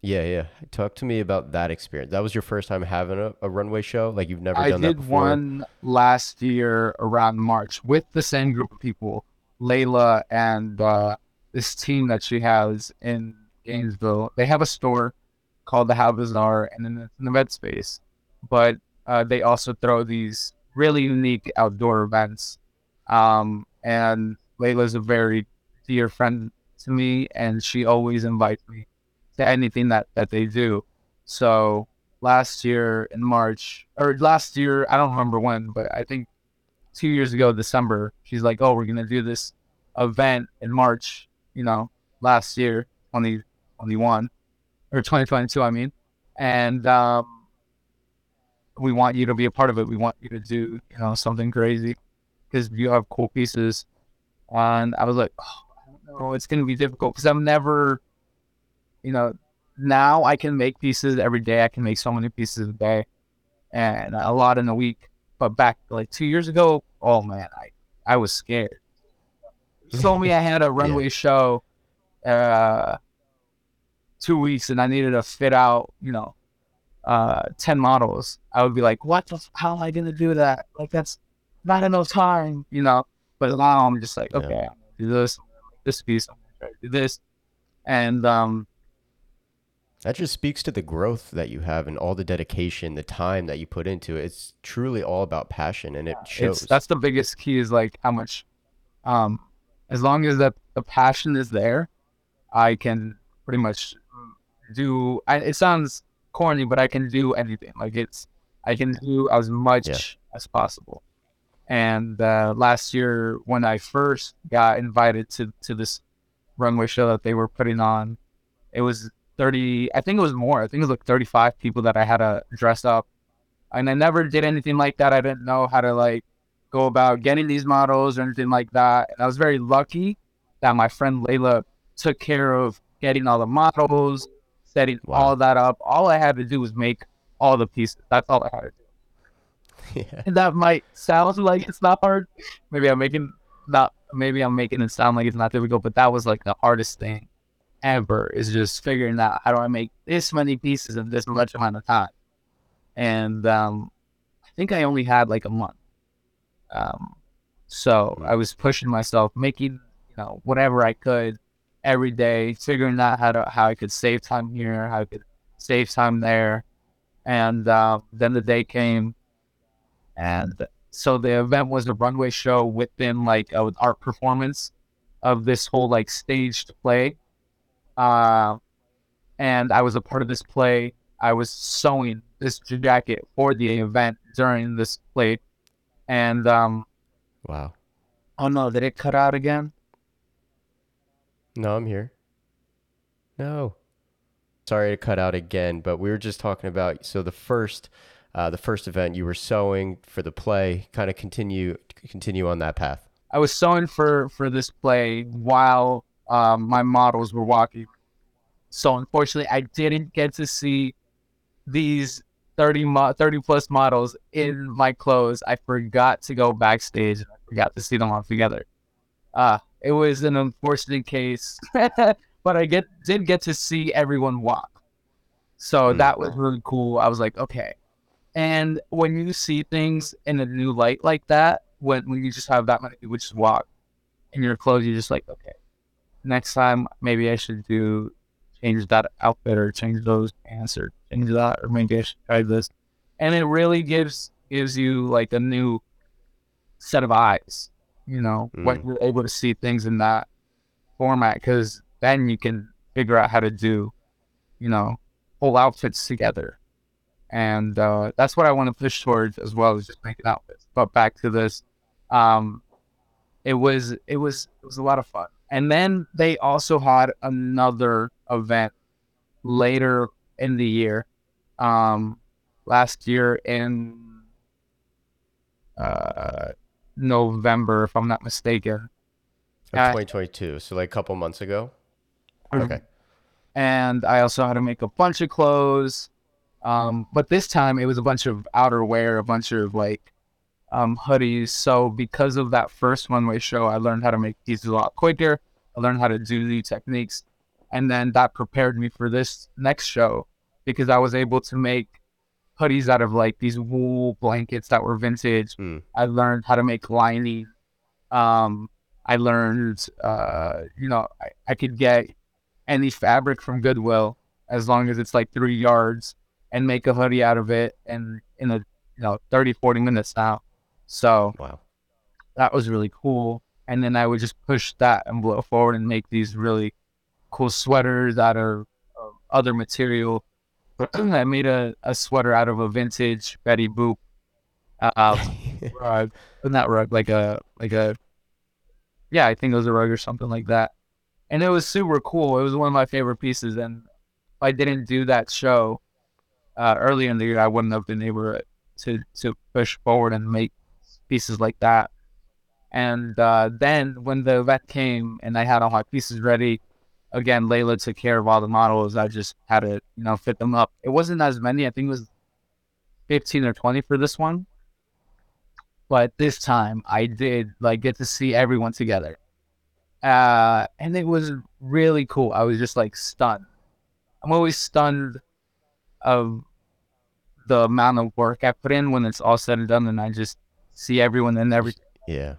Yeah, yeah. Talk to me about that experience. That was your first time having a, a runway show? Like you've never I done that I did one last year around March with the same group of people, Layla and uh, this team that she has in Gainesville. They have a store called the How Bazaar, and then it's in the Med Space. But uh, they also throw these really unique outdoor events. Um, and Layla's a very dear friend to me, and she always invites me to anything that, that they do. So last year in March, or last year, I don't remember when, but I think two years ago, December, she's like, oh, we're going to do this event in March, you know, last year, 2021, or 2022, I mean. And um, we want you to be a part of it. We want you to do, you know, something crazy because you have cool pieces. And I was like, oh, I don't know, it's going to be difficult because I'm never, you know, now I can make pieces every day. I can make so many pieces a day and a lot in a week. But back like two years ago, oh man, I, I was scared. You told me I had a runway show uh two weeks and I needed to fit out, you know, uh 10 models. I would be like, what the, f- how am I going to do that? Like, that's not enough time, you know? But now I'm just like, okay, I'm do this, I'm gonna make this piece, I'm going to try to do this. And, um, That just speaks to the growth that you have and all the dedication, the time that you put into it. It's truly all about passion and it shows. it's that's the biggest key is like how much um as long as that the passion is there i can pretty much do I, it sounds corny but i can do anything like it's i can do as much Yeah. as possible and uh, last year when i first got invited to to this runway show that they were putting on it was 30 i think it was more i think it was like 35 people that i had to dress up and I never did anything like that. I didn't know how to like go about getting these models or anything like that. And I was very lucky that my friend Layla took care of getting all the models, setting Wow. all that up. All I had to do was make all the pieces. That's all I had to do. yeah. And that might sound like it's not hard. Maybe I'm making not maybe I'm making it sound like it's not difficult, but that was like the hardest thing ever is just figuring out how do I make this many pieces in this much amount of time. And um I think I only had like a month. Um so I was pushing myself, making, you know, whatever I could every day, figuring out how to how I could save time here, how I could save time there. And uh, then the day came and so the event was a runway show within like an art performance of this whole like staged play. Uh, and I was a part of this play. I was sewing this jacket for the event during this play. And um, Wow. oh no, did it cut out again? No, I'm here. No. Sorry to cut out again, but we were just talking about so the first uh, the first event you were sewing for the play, kind of continue continue on that path. I was sewing for for this play while um, my models were walking. So unfortunately, I didn't get to see these 30, mo- 30 plus models in my clothes. I forgot to go backstage. I forgot to see them all together. Uh, it was an unfortunate case, but I get did get to see everyone walk. So Mm. that was really cool. I was like, okay. And when you see things in a new light like that, when, when you just have that many people just walk in your clothes, you're just like, okay, next time maybe I should do change that outfit or change those pants or change that or maybe I should try this. And it really gives gives you like a new set of eyes, you know, when Mm. you're able to see things in that format because then you can figure out how to do, you know, whole outfits together. And uh, that's what I want to push towards as well as just making outfits. But back to this, um, it was it was it was a lot of fun. And then they also had another event later in the year, um, last year in uh, November, if I'm not mistaken. Of Uh, 2022. So like a couple months ago. Mhm. Okay. and I also had to make a bunch of clothes. Um, but this time it was a bunch of outerwear, a bunch of like um, hoodies. So because of that first one way show, I learned how to make these a lot quicker. I learned how to do new techniques, and then that prepared me for this next show because I was able to make hoodies out of like these wool blankets that were vintage. Mm. I learned how to make lining. Um, I learned, uh, you know, I, I could get any fabric from Goodwill as long as it's like three yards and make a hoodie out of it and in a, you know, 30, 40 minutes now. So Wow. that was really cool. And then I would just push that envelope forward and make these really cool sweaters out of, of other material. I made a, a sweater out of a vintage Betty Boop uh, rug, not rug, like a like a yeah, I think it was a rug or something like that. And it was super cool. It was one of my favorite pieces. And if I didn't do that show uh, early in the year, I wouldn't have been able to to push forward and make pieces like that. And uh, then when the vet came and I had all my pieces ready, again, Layla took care of all the models. I just had to, you know, fit them up. It wasn't as many. I think it was 15 or 20 for this one. But this time I did like get to see everyone together. Uh, and it was really cool. I was just like stunned. I'm always stunned of the amount of work I put in when it's all said and done and I just see everyone and everything Yeah.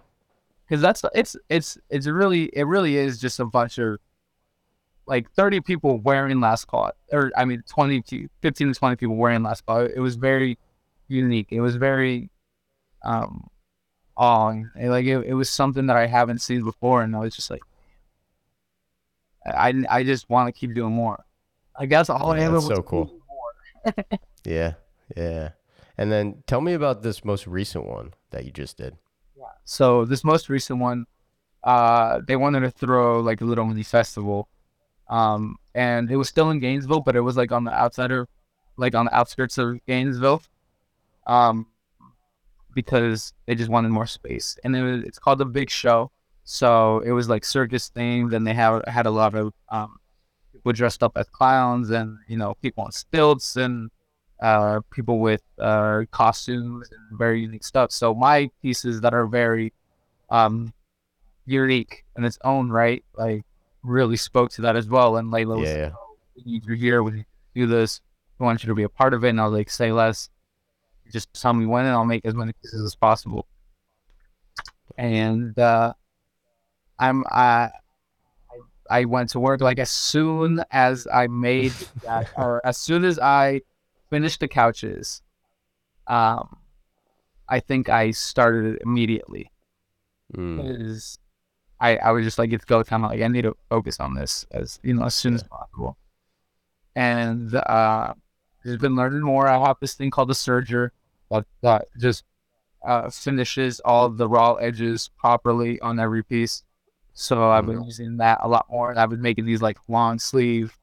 because that's it's it's it's really it really is just a bunch of like 30 people wearing last call or i mean 20 to 15 to 20 people wearing last call it was very unique it was very um awing like it, it was something that i haven't seen before and i was just like i i just want to keep doing more i guess all i ever was so cool. more. Yeah. Yeah. And then tell me about this most recent one that you just did. Yeah. So this most recent one, uh, they wanted to throw like a little mini festival, um, and it was still in Gainesville, but it was like on the outsider, like on the outskirts of Gainesville, um, because they just wanted more space, and it was, it's called the Big Show. So it was like circus themed, and they have had a lot of um, people dressed up as clowns, and you know people on stilts, and uh, people with uh, costumes and very unique stuff. So my pieces that are very um, unique in its own right, like really spoke to that as well. And Layla was Yeah, yeah. like, "Oh, we need you here. We need to do this. We want you to be a part of it. And I was like, say less. Just tell me when, and I'll make as many pieces as possible. And uh, I'm I I went to work like as soon as I made that, or as soon as I finished the couches, um, I think I started it immediately. Mm. Is I I was just like it's go time. Like I need to focus on this as you know as soon as possible. And uh, just been learning more. I have this thing called the serger, that that just uh, finishes all the raw edges properly on every piece. So I've been using that a lot more. And I've been making these like long sleeve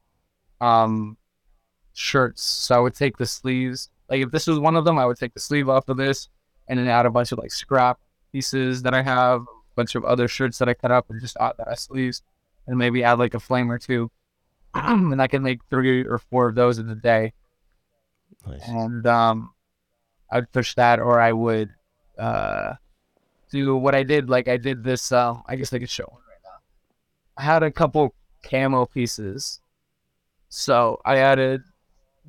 um shirts. So I would take the sleeves. Like if this was one of them, I would take the sleeve off of this and then add a bunch of like scrap pieces that I have, a bunch of other shirts that I cut up and just add that as sleeves, and maybe add like a flame or two. and I can make three or four of those in a day. Nice. And um, I'd push that, or I would uh, to what I did. Like I did this. Uh, I guess I could show one right now. I had a couple camo pieces, so I added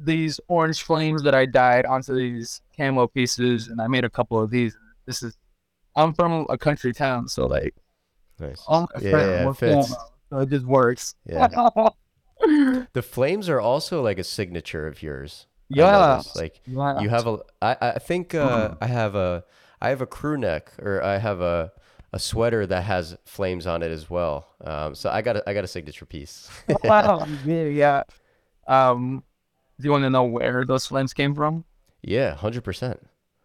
these orange flames that I dyed onto these camo pieces, and I made a couple of these. This is. I'm from a country town, so like Nice. all my Yeah, friends yeah, it fits. camo, so it just works. Yeah. The flames are also like a signature of yours. Yeah. Like yeah. you have a I, I think uh, Mhm. I have a I have a crew neck or I have a a sweater that has flames on it as well. Um, so I got a, I got a signature piece. wow. Yeah. Um, do you want to know where those flames came from? yeah, hundred percent.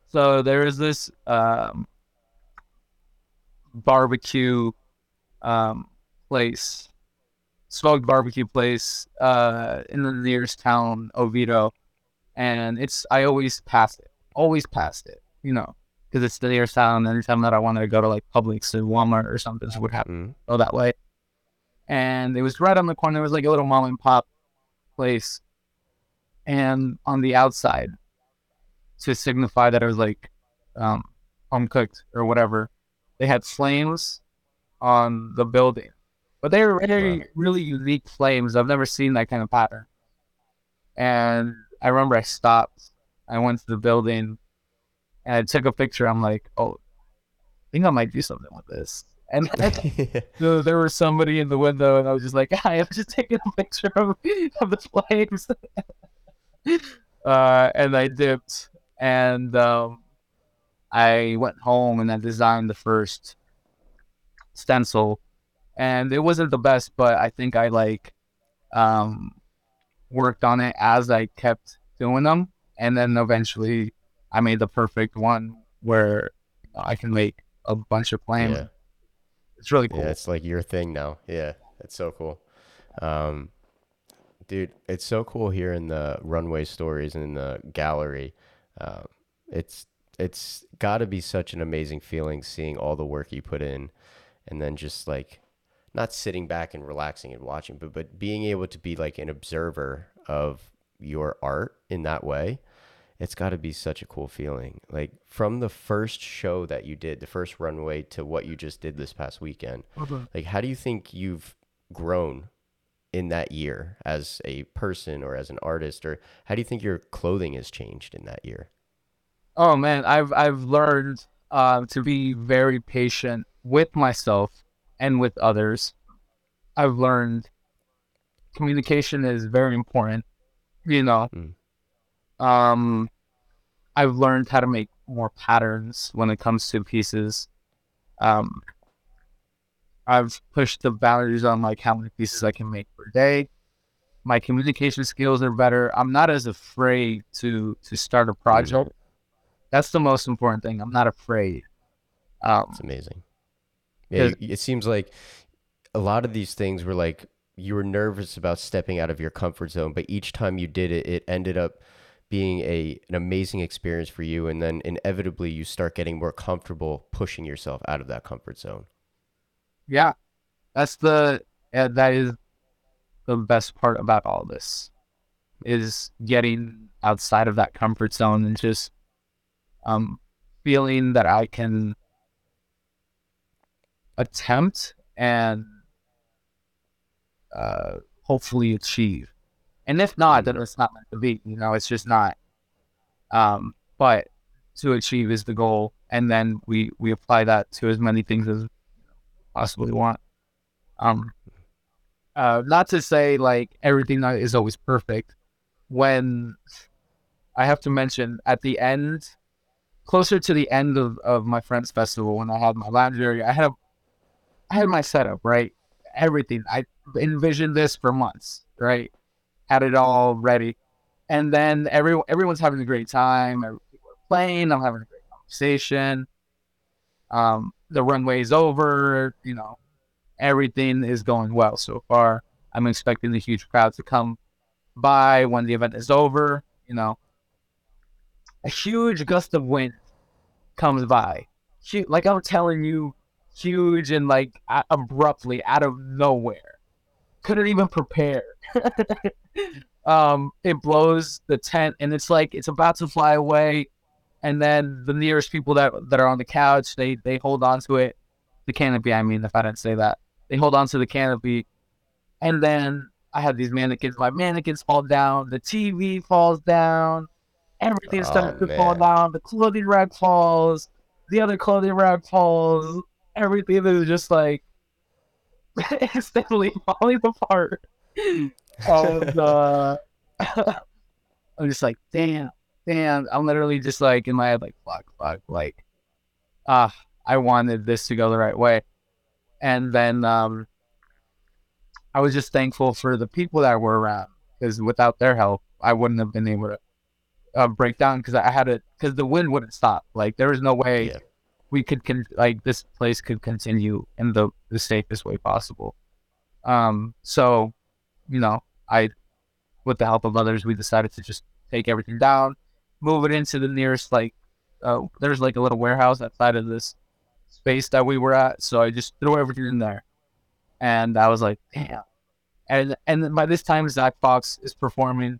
So there is this um, barbecue um, place, smoked barbecue place uh, in the nearest town, Oviedo, and it's I always pass it, always past it, you know, because it's the nearest town. Anytime that I wanted to go to like Publix or Walmart or something, so would happen Mm. to go that way. And it was right on the corner. It was like a little mom and pop place, and on the outside, to signify that it was like um, home cooked or whatever, they had flames on the building, but they were very Wow. really unique flames. I've never seen that kind of pattern. And I remember I stopped. I went to the building, and I took a picture. I'm like, oh, I think I might do something with this. And so there was somebody in the window, and I was just like, "Hi, I'm just taking a picture of, of the flames." uh, and I dipped, and um, I went home, and I designed the first stencil, and it wasn't the best, but I think I like um, worked on it as I kept doing them, and then eventually I made the perfect one where I can make a bunch of flames. yeah, It's really cool. yeah, it's like your thing now. Yeah, it's so cool. Um, dude, it's so cool here in the runway stories and in the gallery. Um, it's it's got to be such an amazing feeling seeing all the work you put in, and then just like not sitting back and relaxing and watching, but but being able to be like an observer of your art in that way. It's got to be such a cool feeling. Like from the first show that you did, the first runway to what you just did this past weekend. Like how do you think you've grown in that year as a person or as an artist or how do you think your clothing has changed in that year? Oh man, I've I've learned uh, to be very patient with myself and with others. I've learned communication is very important. You know, Mm. um, I've learned how to make more patterns when it comes to pieces. Um, I've pushed the boundaries on like how many pieces I can make per day. My communication skills are better. I'm not as afraid to to start a project. That's the most important thing. I'm not afraid. Um, It's amazing. Yeah, it seems like a lot of these things were like you were nervous about stepping out of your comfort zone, but each time you did it, it ended up being a an amazing experience for you, and then inevitably you start getting more comfortable pushing yourself out of that comfort zone. Yeah, that's the uh, that is the best part about all this is getting outside of that comfort zone and just um feeling that I can attempt and uh hopefully achieve. And if not, then it's not meant to be. You know, it's just not. Um, but to achieve is the goal, and then we we apply that to as many things as possibly want. Um, uh, not to say like everything is always perfect. When I have to mention at the end, closer to the end of, of my friend's festival, when I had my lounge area, I had a, I had my setup right, everything. I envisioned this for months, right? Had it all ready, and then every everyone's having a great time. People are playing. I'm having a great conversation. Um, the runway's over. You know, everything is going well so far. I'm expecting the huge crowd to come by when the event is over. You know, a huge gust of wind comes by. Like I'm telling you, huge and like abruptly out of nowhere. Couldn't even prepare. um, it blows the tent, and it's like it's about to fly away, and then the nearest people that that are on the couch, they they hold on to it, the canopy. I mean, if I didn't say that, they hold on to the canopy, and then I have these mannequins. My mannequins fall down. The TV falls down. Everything Oh, starts to fall down. The clothing rack falls. The other clothing rack falls. Everything is just like instantly falling apart. And uh, I'm just like, damn, damn. I'm literally just like in my head, like, fuck, fuck, like, ah, I wanted this to go the right way. And then um, I was just thankful for the people that were around because without their help, I wouldn't have been able to uh, break down because I had it because the wind wouldn't stop. Like there was no way Yeah. we could con- like this place could continue in the the safest way possible. Um, so you know, I with the help of others, we decided to just take everything down, move it into the nearest like uh, there's like a little warehouse outside of this space that we were at. So I just threw everything in there, and I was like, damn. And and by this time, Zach Fox is performing.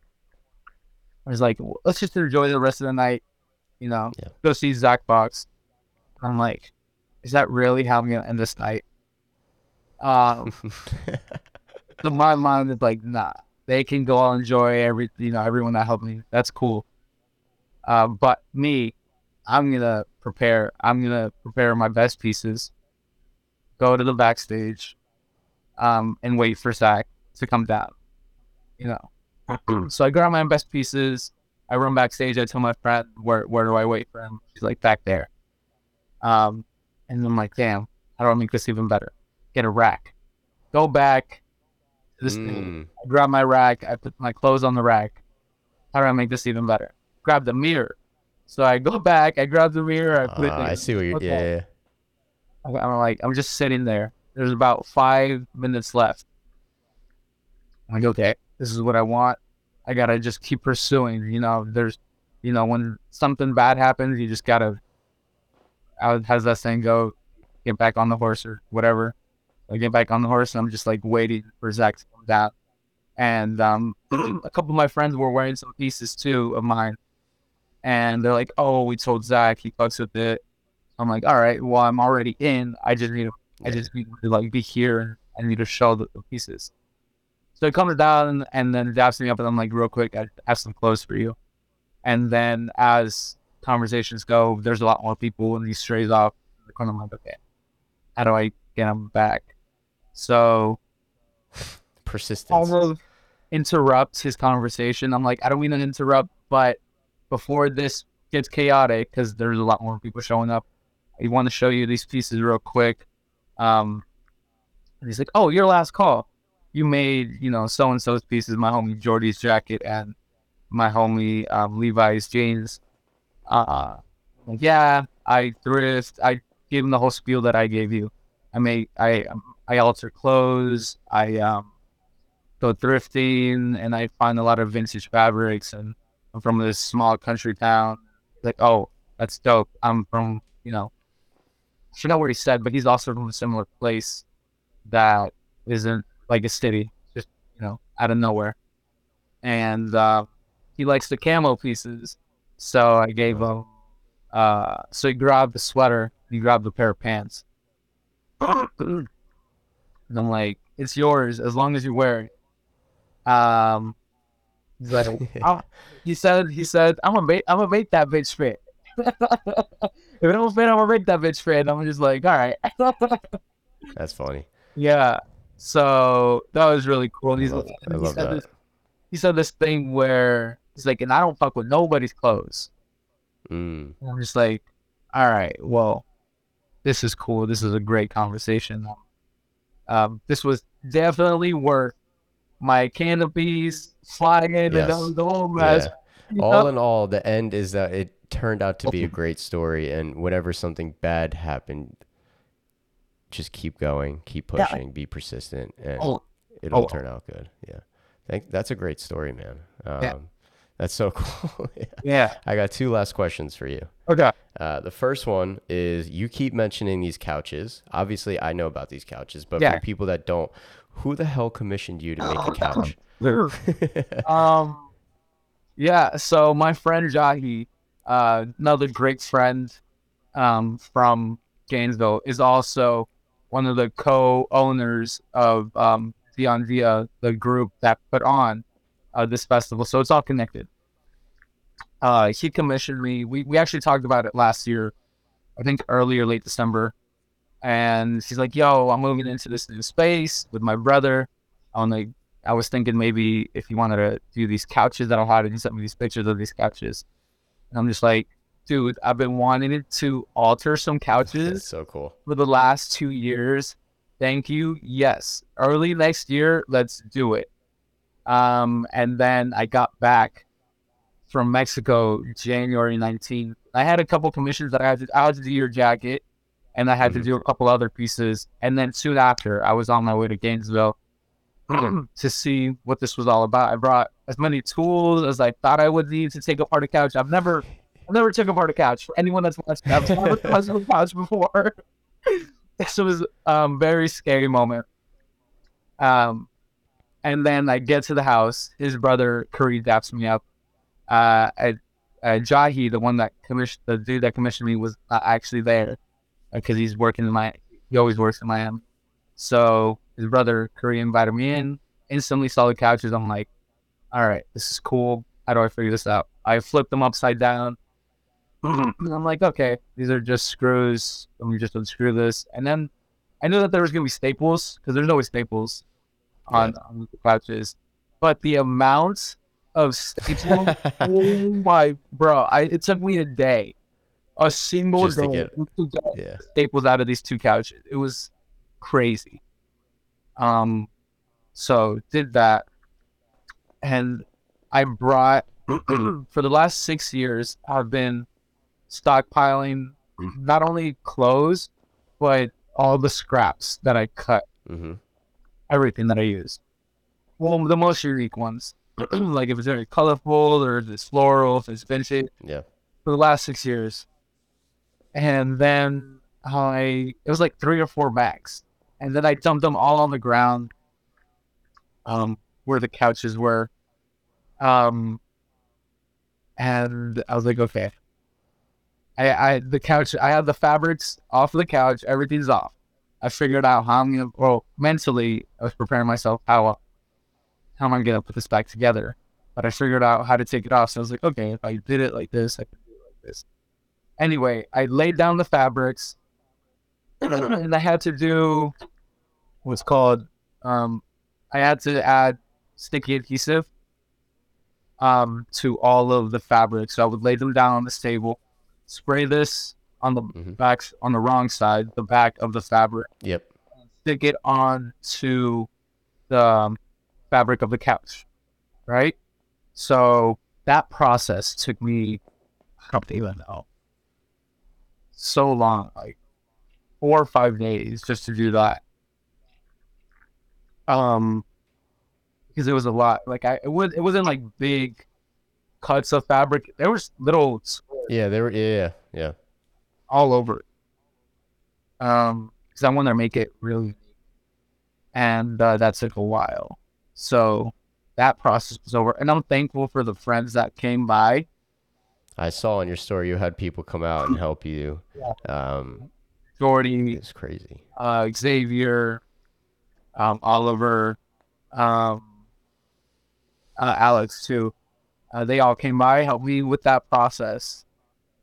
I was like, "Well, let's just enjoy the rest of the night, you know, Yeah. go see Zach Fox. I'm like, is that really how I'm gonna end this night? Um, so my mind is like, nah, they can go all enjoy every, you know, everyone that helped me. That's cool. Uh, but me, I'm gonna prepare. I'm gonna prepare my best pieces. Go to the backstage, um, and wait for Zach to come down. You know. so I grab my best pieces. I run backstage. I tell my friend, "Where where do I wait for him?" She's like, "Back there." Um, and I'm like, "Damn, how do I make this even better?" Get a rack. Go back to this thing. Mm, I grab my rack. I put my clothes on the rack. How do I make this even better? Grab the mirror. So I go back. I grab the mirror. I put it ah. I see what you're. Okay. Yeah, yeah. I'm like, I'm just sitting there. There's about five minutes left. I'm like, okay, this is what I want. I gotta just keep pursuing. You know, there's, you know, when something bad happens, you just gotta. How how's that saying go? Get back on the horse or whatever. I get back on the horse, and I'm just like waiting for Zach to come down. And um, a couple of my friends were wearing some pieces too of mine, and they're like, "Oh, we told Zach he fucks with it." I'm like, all right, well, I'm already in. I just need to, I just need to like be here I need to show the, the pieces. So he comes down and then daps me up and I'm like, real quick, I have some clothes for you. And then as conversations go, there's a lot more people and he strays off corner. I'm like, okay, how do I get him back? So Persistence. almost interrupts his conversation. I'm like, I don't mean to interrupt, but before this gets chaotic, because there's a lot more people showing up, I want to show you these pieces real quick. Um, he's like, Oh, your last call. You made, you know, so and so's pieces, my homie Jordy's jacket and my homie um, Levi's jeans. Uh, yeah, I thrift. I gave him the whole spiel that I gave you. I make, I, I alter clothes. I um, go thrifting, and I find a lot of vintage fabrics. And I'm from this small country town. Like, oh, that's dope. I'm from, you know, I forgot what he said, but he's also from a similar place that isn't like a city, just you know, out of nowhere. And uh, he likes the camo pieces, so I gave him. Uh, so he grabbed the sweater, he grabbed a pair of pants. and I'm like, "It's yours as long as you wear it." Um, he's like, "Oh," he said, "He said I'm gonna make, I'm gonna make that bitch fit." if it don't fit, I'm gonna make that bitch fit. I'm just like, all right. That's funny. Yeah. So that was really cool. And I he's, love, I he said that. This, he said this thing where he's like, and I don't fuck with nobody's clothes. Mm, I'm just like, all right, well, this is cool. This is a great conversation. Um, this was definitely worth my canopies flying and Yes. the, whole mess. yeah. All know? in all, the end is that it turned out to be a great story, and whenever something bad happened, just keep going, keep Yeah. pushing, be persistent, and Oh, it'll oh. turn out good. Yeah, Thank, that's a great story, man. Um, Yeah. That's so cool. Yeah. yeah. I got two last questions for you. Okay. Uh, the first one is you keep mentioning these couches. Obviously, I know about these couches, but Yeah. for people that don't, who the hell commissioned you to make a couch? um, yeah. So my friend Jahi, uh, another great friend um, from Gainesville, is also one of the co-owners of um, Dion Via, the group that put on uh, this festival. So it's all connected. Uh, he commissioned me. We we actually talked about it last year, I think early or late December. And he's like, "Yo, I'm moving into this new space with my brother. I'm like, I was thinking maybe if you wanted to do these couches that I'll have, and he sent me these pictures of these couches. And I'm just like, dude, I've been wanting to alter some couches so cool. for the last two years. Thank you. Yes. Early next year, let's do it. Um, and then I got back from Mexico January 19th. I had a couple commissions that I had to, I had to do your jacket and I had to Mhm. do a couple other pieces. And then soon after, I was on my way to Gainesville to see what this was all about. I brought as many tools as I thought I would need to take apart a couch. I've never, I've never took apart a couch. For anyone that's watched, I've never a couch before. this was um very scary moment. Um, and then I get to the house. His brother Curry daps me up. Uh, I, uh, Jahi, the one that commissioned, the dude that commissioned me, was not actually there Uh, because he's working in my. He always works in Miami. So his brother Curry invited me in. Instantly saw the couches. I'm like, all right, this is cool. How do I figure this out? I flipped them upside down. I'm like, okay, these are just screws. Let me just unscrew this. And then I knew that there was gonna be staples because there's always staples on, on the couches. But the amount of staples, oh my bro, I it took me a day, a single Just to day get- get yeah. staples out of these two couches. It was crazy. Um, so did that, and I brought for the last six years. I've been stockpiling not only clothes, but all the scraps that I cut, hmm everything that I use. Well, the most unique ones, like if it's very colorful or if it's floral, if it's vintage Yeah. for the last six years. And then I, it was like three or four bags. And then I dumped them all on the ground um, where the couches were. Um, and I was like, okay. I, I, the couch, I have the fabrics off the couch, everything's off. I figured out how I'm gonna, well, mentally, I was preparing myself how, how am I gonna put this back together but I figured out how to take it off. So I was like, okay, if I did it like this, I can do it like this. Anyway, I laid down the fabrics and I had to do what's called, um, I had to add sticky adhesive um, to all of the fabrics. So I would lay them down on this table, spray this on the Mhm. backs on the wrong side, the back of the fabric, Yep. stick it on to the um, fabric of the couch, right? So that process took me, I don't even know, so long, like four or five days just to do that. Um, because it was a lot. Like I, it was, it wasn't like big cuts of fabric. There was little Yeah. They were. Yeah. Yeah. Yeah. all over it. Um, because I want to make it really, and uh, that took a while. So that process was over, and I'm thankful for the friends that came by. I saw in your story you had people come out and help you. Yeah. Um, Jordy, it's crazy. uh, Xavier, um, Oliver, um, uh, Alex too. Uh, they all came by, helped me with that process,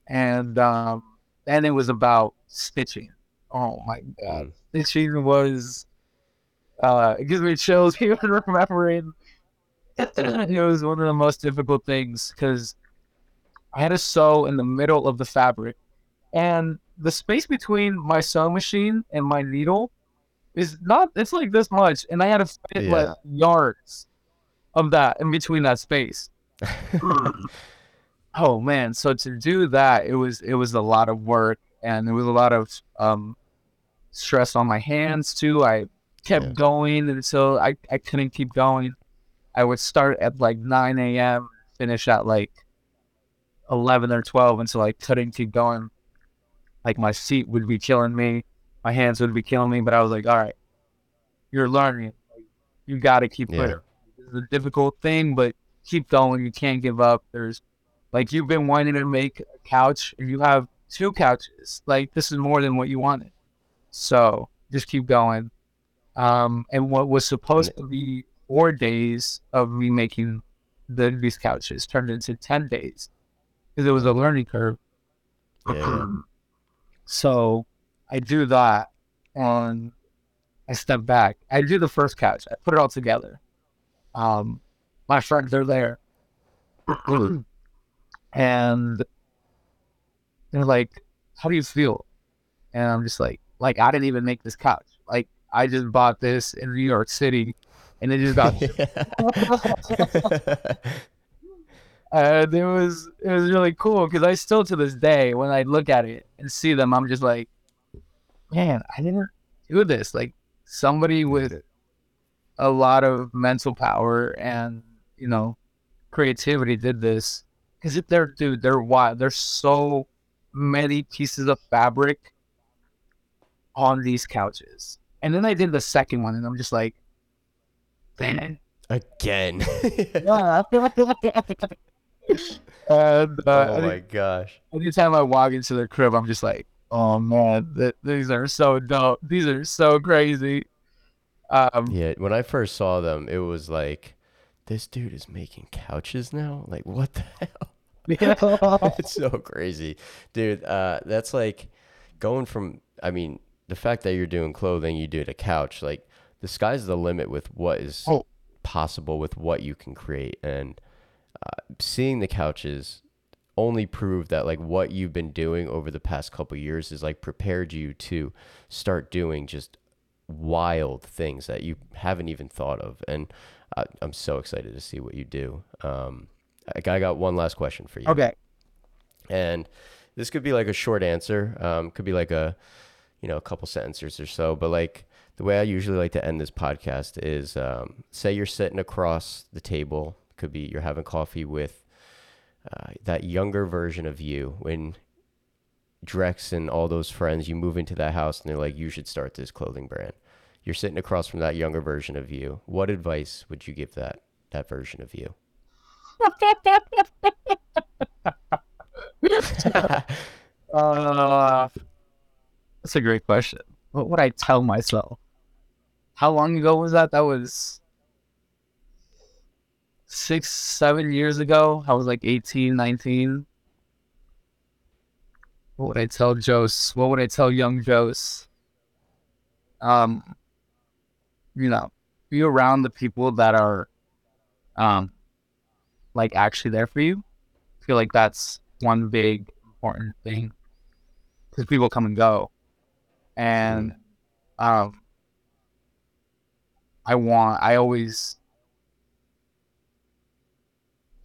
and um, then it was about stitching. Oh my god, Mm. stitching was. Uh, it gives me chills even remembering. it was one of the most difficult things because I had to sew in the middle of the fabric, and the space between my sewing machine and my needle is not. It's like this much, and I had to fit like yards of that in between that space. Oh man, so to do that, it was it was a lot of work, and there was a lot of um stress on my hands too. I kept Yeah. going until I I couldn't keep going. I would start at like 9 a.m. finish at like 11 or 12 until I couldn't keep going. Like my seat would be killing me, my hands would be killing me, but I was like, all right, you're learning. You got to keep Yeah. putting. It's a difficult thing, but keep going. You can't give up. There's Like you've been wanting to make a couch and you have two couches. Like this is more than what you wanted. So just keep going. Um, and what was supposed to be four days of me making the, these couches turned into 10 days because it was a learning curve. Yeah. so I do that and I step back. I do the first couch. I put it all together. Um, my friends are there. and they're like, How do you feel? And I'm just like, like I didn't even make this couch. Like I just bought this in New York City and it just got and it was it was really cool because I still to this day when I look at it and see them, I'm just like, man, I didn't do this. Like somebody with a lot of mental power and you know creativity did this because if they're dude, they're wild. There's so many pieces of fabric on these couches, and then I did the second one, and I'm just like, man. Again. and uh, oh my gosh. anytime I walk into their crib, I'm just like, oh man, th- these are so dope. These are so crazy. Um, Yeah, when I first saw them, it was like, this dude is making couches now? Like, what the hell? it's so crazy. Dude, uh, that's like going from, I mean, the fact that you're doing clothing, you did a couch, like, the sky's the limit with what is Oh. possible with what you can create. And uh, seeing the couches only proved that, like, what you've been doing over the past couple years is, like, prepared you to start doing just wild things that you haven't even thought of. And I, I'm so excited to see what you do. Um, I, I got one last question for you. okay. And this could be like a short answer. Um, could be like a, you know, a couple sentences or so. But like the way I usually like to end this podcast is, um, say you're sitting across the table. Could be you're having coffee with uh, that younger version of you when Drex and all those friends. You move into that house and they're like, you should start this clothing brand. You're sitting across from that younger version of you. What advice would you give that that version of you? Uh, that's a great question. What would I tell myself? How long ago was that? That was six, seven years ago. I was like 18, 19. What would I tell Jose? What would I tell young Jose? Um, you know, be around the people that are, um, like actually there for you. I feel like that's one big important thing because people come and go, and um, I want. I always.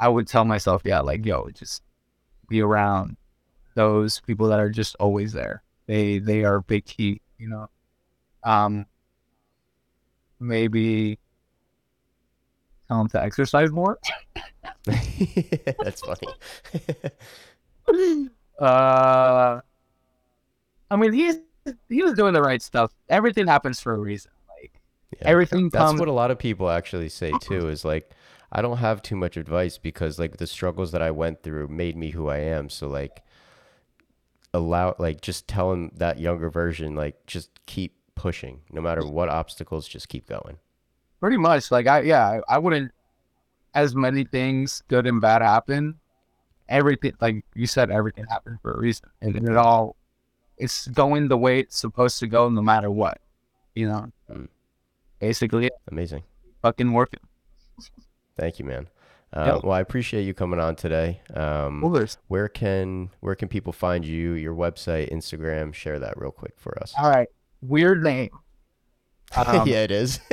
I would tell myself, yeah, like yo, just be around those people that are just always there. They they are big key, you know. Um, maybe tell them to exercise more. That's funny. Uh, I mean, he's he was doing the right stuff. Everything happens for a reason. Like Yeah. everything That's comes. what a lot of people actually say too is like I don't have too much advice because like the struggles that I went through made me who I am. So like allow like just tell him that younger version like just keep pushing no matter what obstacles just keep going. pretty much like I yeah I, I wouldn't as many things good and bad happen. Everything like you said, everything happened for a reason, and it all it's going the way it's supposed to go, no matter what. You know, Mm. basically, Amazing. fucking working. Thank you, man. Uh, Yep. Well, I appreciate you coming on today. Um, Coolers. where can where can people find you? Your website, Instagram. Share that real quick for us. All right, weird name. Um, yeah, it is.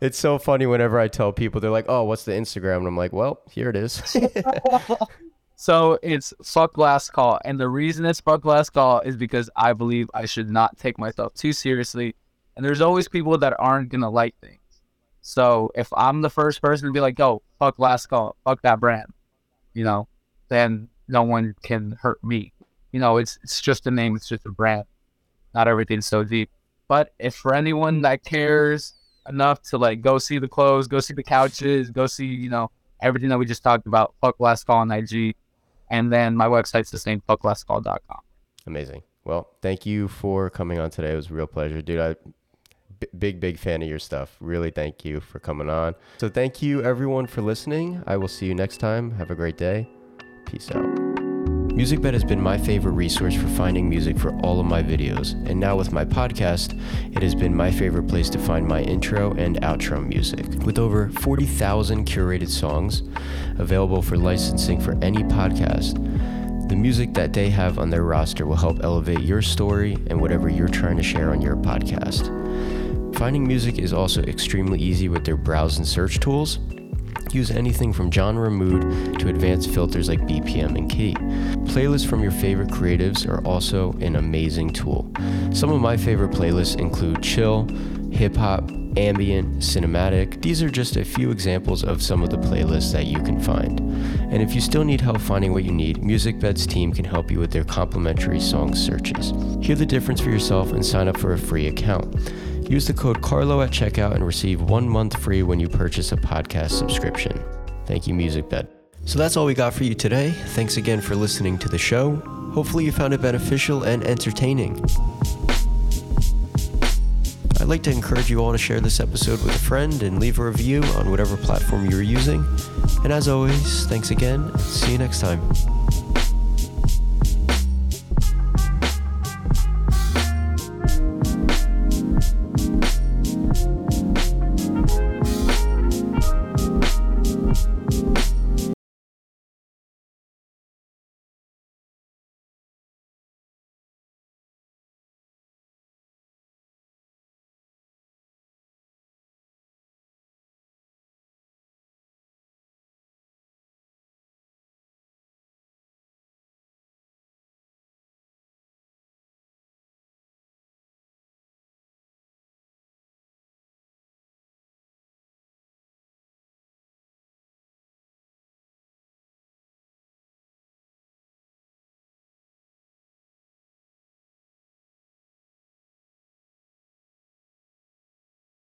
it's so funny whenever I tell people, they're like, "Oh, what's the Instagram?" And I'm like, "Well, here it is." So it's fuck last call, and the reason it's fuck last call is because I believe I should not take myself too seriously, and there's always people that aren't gonna like things. So if I'm the first person to be like, "Yo, fuck last call, fuck that brand," you know, then no one can hurt me. You know, it's it's just a name, it's just a brand. Not everything's so deep. But if for anyone that cares enough to like go see the clothes, go see the couches, go see you know everything that we just talked about. Fuck Last Call on IG, and then my website's the same. Fucklastcall.com. Amazing. Well, thank you for coming on today. It was a real pleasure, dude. I b- big big fan of your stuff. Really, thank you for coming on. So, thank you everyone for listening. I will see you next time. Have a great day. Peace out. MusicBed has been my favorite resource for finding music for all of my videos, and now with my podcast, it has been my favorite place to find my intro and outro music. With over 40,000 curated songs available for licensing for any podcast, the music that they have on their roster will help elevate your story and whatever you're trying to share on your podcast. Finding music is also extremely easy with their browse and search tools. Use anything from genre mood to advanced filters like BPM and key. Playlists from your favorite creatives are also an amazing tool. Some of my favorite playlists include chill, hip hop, ambient, cinematic. These are just a few examples of some of the playlists that you can find. And if you still need help finding what you need, MusicBed's team can help you with their complimentary song searches. Hear the difference for yourself and sign up for a free account. Use the code CARLO at checkout and receive one month free when you purchase a podcast subscription. Thank you, MusicBed. So that's all we got for you today. Thanks again for listening to the show. Hopefully, you found it beneficial and entertaining. I'd like to encourage you all to share this episode with a friend and leave a review on whatever platform you're using. And as always, thanks again. See you next time.